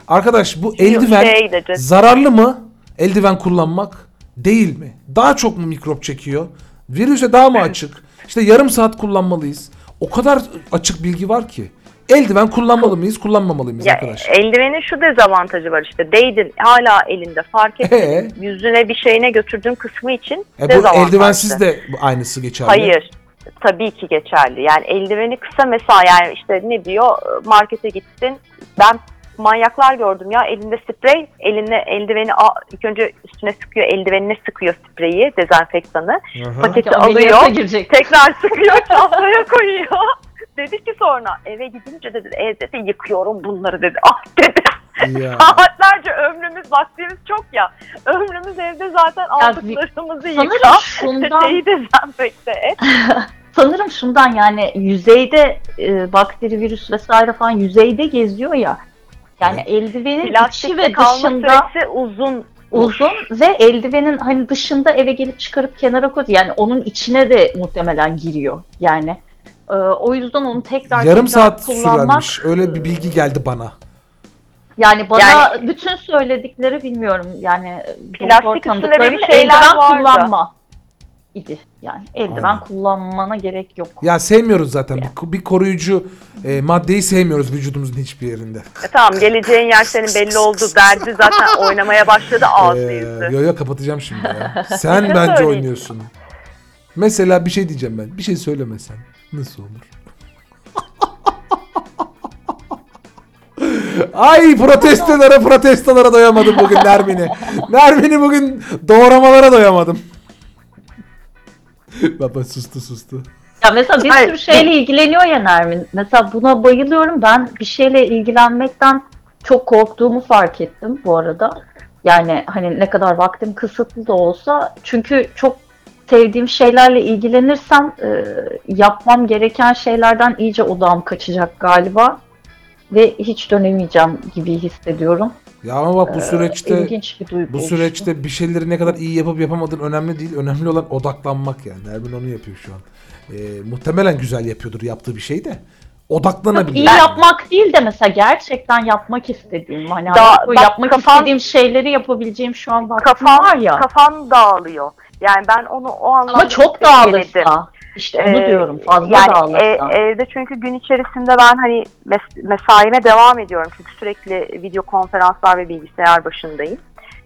Arkadaş bu eldiven gideceğiz. zararlı mı? Eldiven kullanmak değil mi? Daha çok mu mikrop çekiyor? Virüse daha mı açık? İşte yarım saat kullanmalıyız. O kadar açık bilgi var ki. Eldiven kullanmalı mıyız, kullanmamalı mıyız Ya, arkadaş? eldivenin şu dezavantajı var işte değdin hala elinde fark etmedin Ee? yüzüne bir şeyine götürdüğün kısmı için E bu dezavantajlı. eldivensiz de aynısı geçerli. Hayır. Tabii ki geçerli. Yani eldiveni kısa mesela yani işte ne diyor markete gittin. Ben manyaklar gördüm ya elinde sprey eline eldiveni ilk önce üstüne sıkıyor eldivenine sıkıyor spreyi dezenfektanı Aha. paketi alıyor girecek. tekrar sıkıyor çantaya koyuyor dedi ki sonra eve gidince dedi evde de yıkıyorum bunları dedi ah dedi Ya. saatlerce ömrümüz vaktimiz çok ya ömrümüz evde zaten aldıklarımızı yıka şundan- peteği dezenfekte et Sanırım şundan yani yüzeyde e, bakteri, virüs vesaire falan yüzeyde geziyor ya. Yani eldivenin içi ve dışında süresi uzun. uzun ve eldivenin hani dışında eve gelip çıkarıp kenara koy yani onun içine de muhtemelen giriyor yani. E, o yüzden onu tekrar Yarım tekrar saat kullanmak sürermiş. Öyle bir bilgi geldi bana. yani bana Yani- bütün söyledikleri bilmiyorum yani Plastik doktor üstünde bir şeyler eldiven vardı. kullanma. İdi. Yani eldiven Aynen. kullanmana gerek yok. Ya sevmiyoruz zaten. Bir, bir koruyucu e, maddeyi sevmiyoruz vücudumuzun hiçbir yerinde. E tamam geleceğin yer senin belli oldu derdi zaten oynamaya başladı ağzı Ee, yüzü. yo yo kapatacağım şimdi ya. Sen bence oynuyorsun. Mesela bir şey diyeceğim ben. Bir şey söylemesen. Nasıl olur? Ay protestolara protestolara doyamadım bugün Nermin'i. Nermin'i bugün doğramalara doyamadım. Baba sustu sustu. Ya mesela bir Hayır. sürü şeyle ilgileniyor ya Nermin. Mesela buna bayılıyorum. Ben bir şeyle ilgilenmekten çok korktuğumu fark ettim bu arada. Yani hani ne kadar vaktim kısıtlı da olsa. Çünkü çok sevdiğim şeylerle ilgilenirsem e, yapmam gereken şeylerden iyice odağım kaçacak galiba. Ve hiç dönemeyeceğim gibi hissediyorum. Ya ama bak bu süreçte bir duygu bu oluştu. süreçte bir şeyleri ne kadar iyi yapıp yapamadığın önemli değil. Önemli olan odaklanmak yani. Nermin onu yapıyor şu an. Ee, muhtemelen güzel yapıyordur yaptığı bir şey de. Odaklanabilir. İyi yapmak değil de mesela gerçekten yapmak istediğim hani Da- bu bak yapmak kafan- istediğim şeyleri yapabileceğim şu an vaktim Kafan, var ya. kafan dağılıyor. Yani ben onu o anlamda Ama çok denedim. İşte onu Ee, diyorum fazla yani dağılırsa. e- evde çünkü gün içerisinde ben hani mes- mesaime devam ediyorum çünkü sürekli video konferanslar ve bilgisayar başındayım.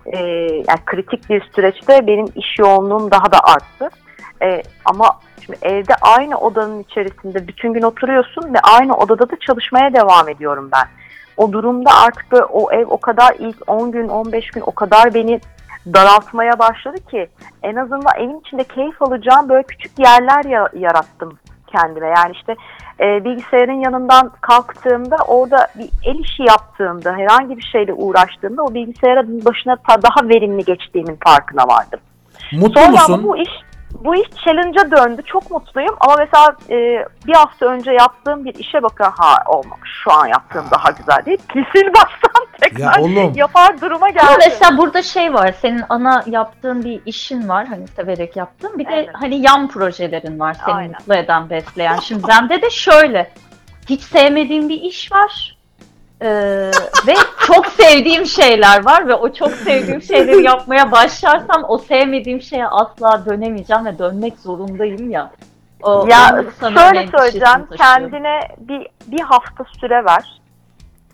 Ee, yani kritik bir süreçte benim iş yoğunluğum daha da arttı. Ee, ama şimdi evde aynı odanın içerisinde bütün gün oturuyorsun ve aynı odada da çalışmaya devam ediyorum ben. O durumda artık böyle o ev o kadar ilk 10 gün 15 gün o kadar beni daraltmaya başladı ki en azından evin içinde keyif alacağım böyle küçük yerler ya- yarattım kendime. Yani işte e, bilgisayarın yanından kalktığımda orada bir el işi yaptığımda herhangi bir şeyle uğraştığımda o bilgisayarın başına daha verimli geçtiğimin farkına vardım. Mutlu Sonra musun? bu iş bu iş challenge'a döndü. Çok mutluyum ama mesela e, bir hafta önce yaptığım bir işe bakın ha olmamış şu an yaptığım daha güzel değil. Sil baştan Ya tekrar oğlum yapar duruma Ama geldim. mesela burada şey var senin ana yaptığın bir işin var hani severek yaptığın bir de hani yan projelerin var seni Aynen. mutlu eden besleyen. Şimdi bende de şöyle hiç sevmediğim bir iş var. Ee, ve çok sevdiğim şeyler var ve o çok sevdiğim şeyleri yapmaya başlarsam o sevmediğim şeye asla dönemeyeceğim ve dönmek zorundayım ya. O, Ya şöyle söyleyeceğim kendine bir bir hafta süre ver.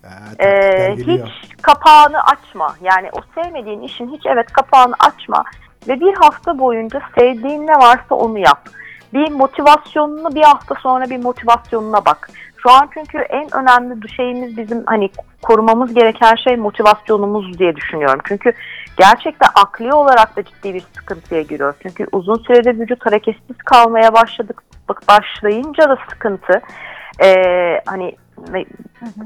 Ha, Ee, hiç kapağını açma. Yani o sevmediğin işin hiç evet kapağını açma ve bir hafta boyunca sevdiğin ne varsa onu yap. Bir motivasyonunu bir hafta sonra bir motivasyonuna bak. Şu an çünkü en önemli şeyimiz bizim hani korumamız gereken şey motivasyonumuz diye düşünüyorum. Çünkü gerçekten akli olarak da ciddi bir sıkıntıya giriyor. Çünkü uzun süredir vücut hareketsiz kalmaya başladık başlayınca da sıkıntı. Ee, hani ne-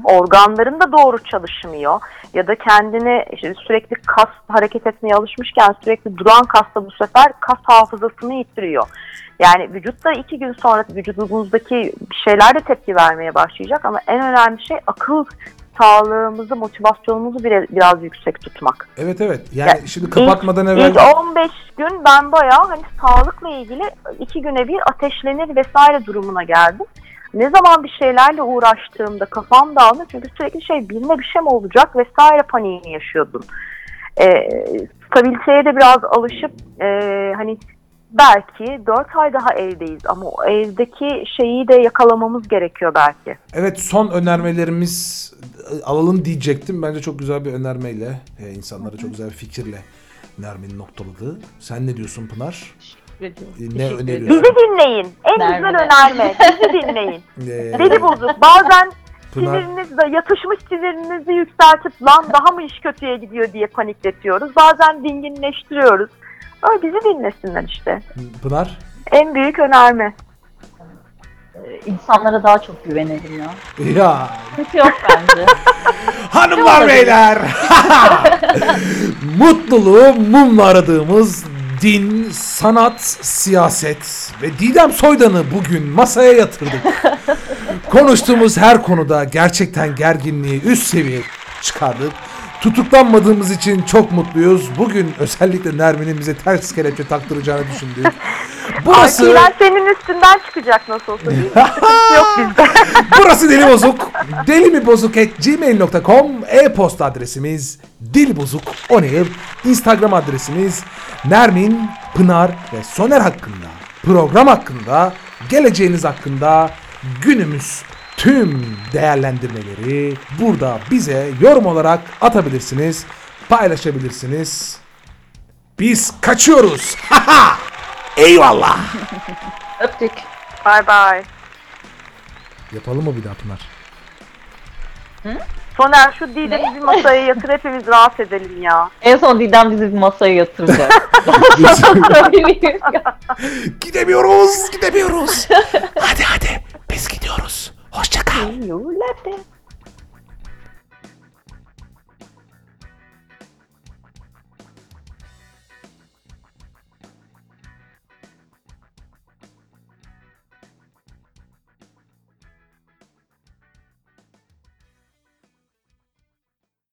organların da doğru çalışmıyor ya da kendini işte sürekli kas hareket etmeye alışmışken sürekli duran kas da bu sefer kas hafızasını yitiriyor. Yani vücutta iki gün sonra vücudumuzdaki şeyler de tepki vermeye başlayacak ama en önemli şey akıl sağlığımızı, motivasyonumuzu biraz, biraz yüksek tutmak. Evet evet. Yani Ya, şimdi kapatmadan evvel İlk 15 gün ben bayağı hani sağlıkla ilgili iki güne bir ateşlenir vesaire durumuna geldim. Ne zaman bir şeylerle uğraştığımda kafam dağıldı çünkü sürekli şey birine bir şey mi olacak vesaire paniğini yaşıyordum. Ee, stabiliteye de biraz alışıp e, hani belki 4 ay daha evdeyiz ama o evdeki şeyi de yakalamamız gerekiyor belki. evet son önermelerimiz e, alalım diyecektim. Bence çok güzel bir önermeyle, e, insanlara çok güzel bir fikirle Nermin noktaladı. Sen ne diyorsun Pınar? Teşekkür. E, Ne öneriyorsun? Bizi dinleyin. En güzel Nermin'e. önerme. Bizi dinleyin. Ee, Deli bozuk. Bazen Pınar, yatışmış sinirinizi yükseltip lan daha mı iş kötüye gidiyor diye panikletiyoruz. Bazen dinginleştiriyoruz. Öyle bizi dinlesinler işte. Pınar? En büyük önerme. Ee, İnsanlara daha çok güvenelim ya. Ya Kötü yok bence. Hanımlar beyler. Mutluluğu mumla aradığımız din, sanat, siyaset ve Didem Soydan'ı bugün masaya yatırdık. Konuştuğumuz her konuda gerçekten gerginliği üst seviye çıkardık. Tutuklanmadığımız için çok mutluyuz. Bugün özellikle Nermin'in bize ters kelepçe taktıracağını düşündük. Burası... Arkiler senin üstünden çıkacak nasıl olsa değil mi? Yok bizde. Burası Deli Bozuk. Deli mi bozuk at gmail.com e-posta adresimiz Deli Bozuk on air. Instagram adresimiz Nermin, Pınar ve Soner hakkında, program hakkında, geleceğiniz hakkında günümüz tüm değerlendirmeleri burada bize yorum olarak atabilirsiniz, paylaşabilirsiniz. Biz kaçıyoruz. Eyvallah. Öptük. Bay bay. Yapalım mı bir daha Pınar? Soner şu Didem'i bir masaya yatır hepimiz rahat edelim ya. En son Didem bizi bir masaya yatıracak. Söyleyeyim gidemiyoruz, gidemiyoruz. hadi hadi biz gidiyoruz. Hoşça kal.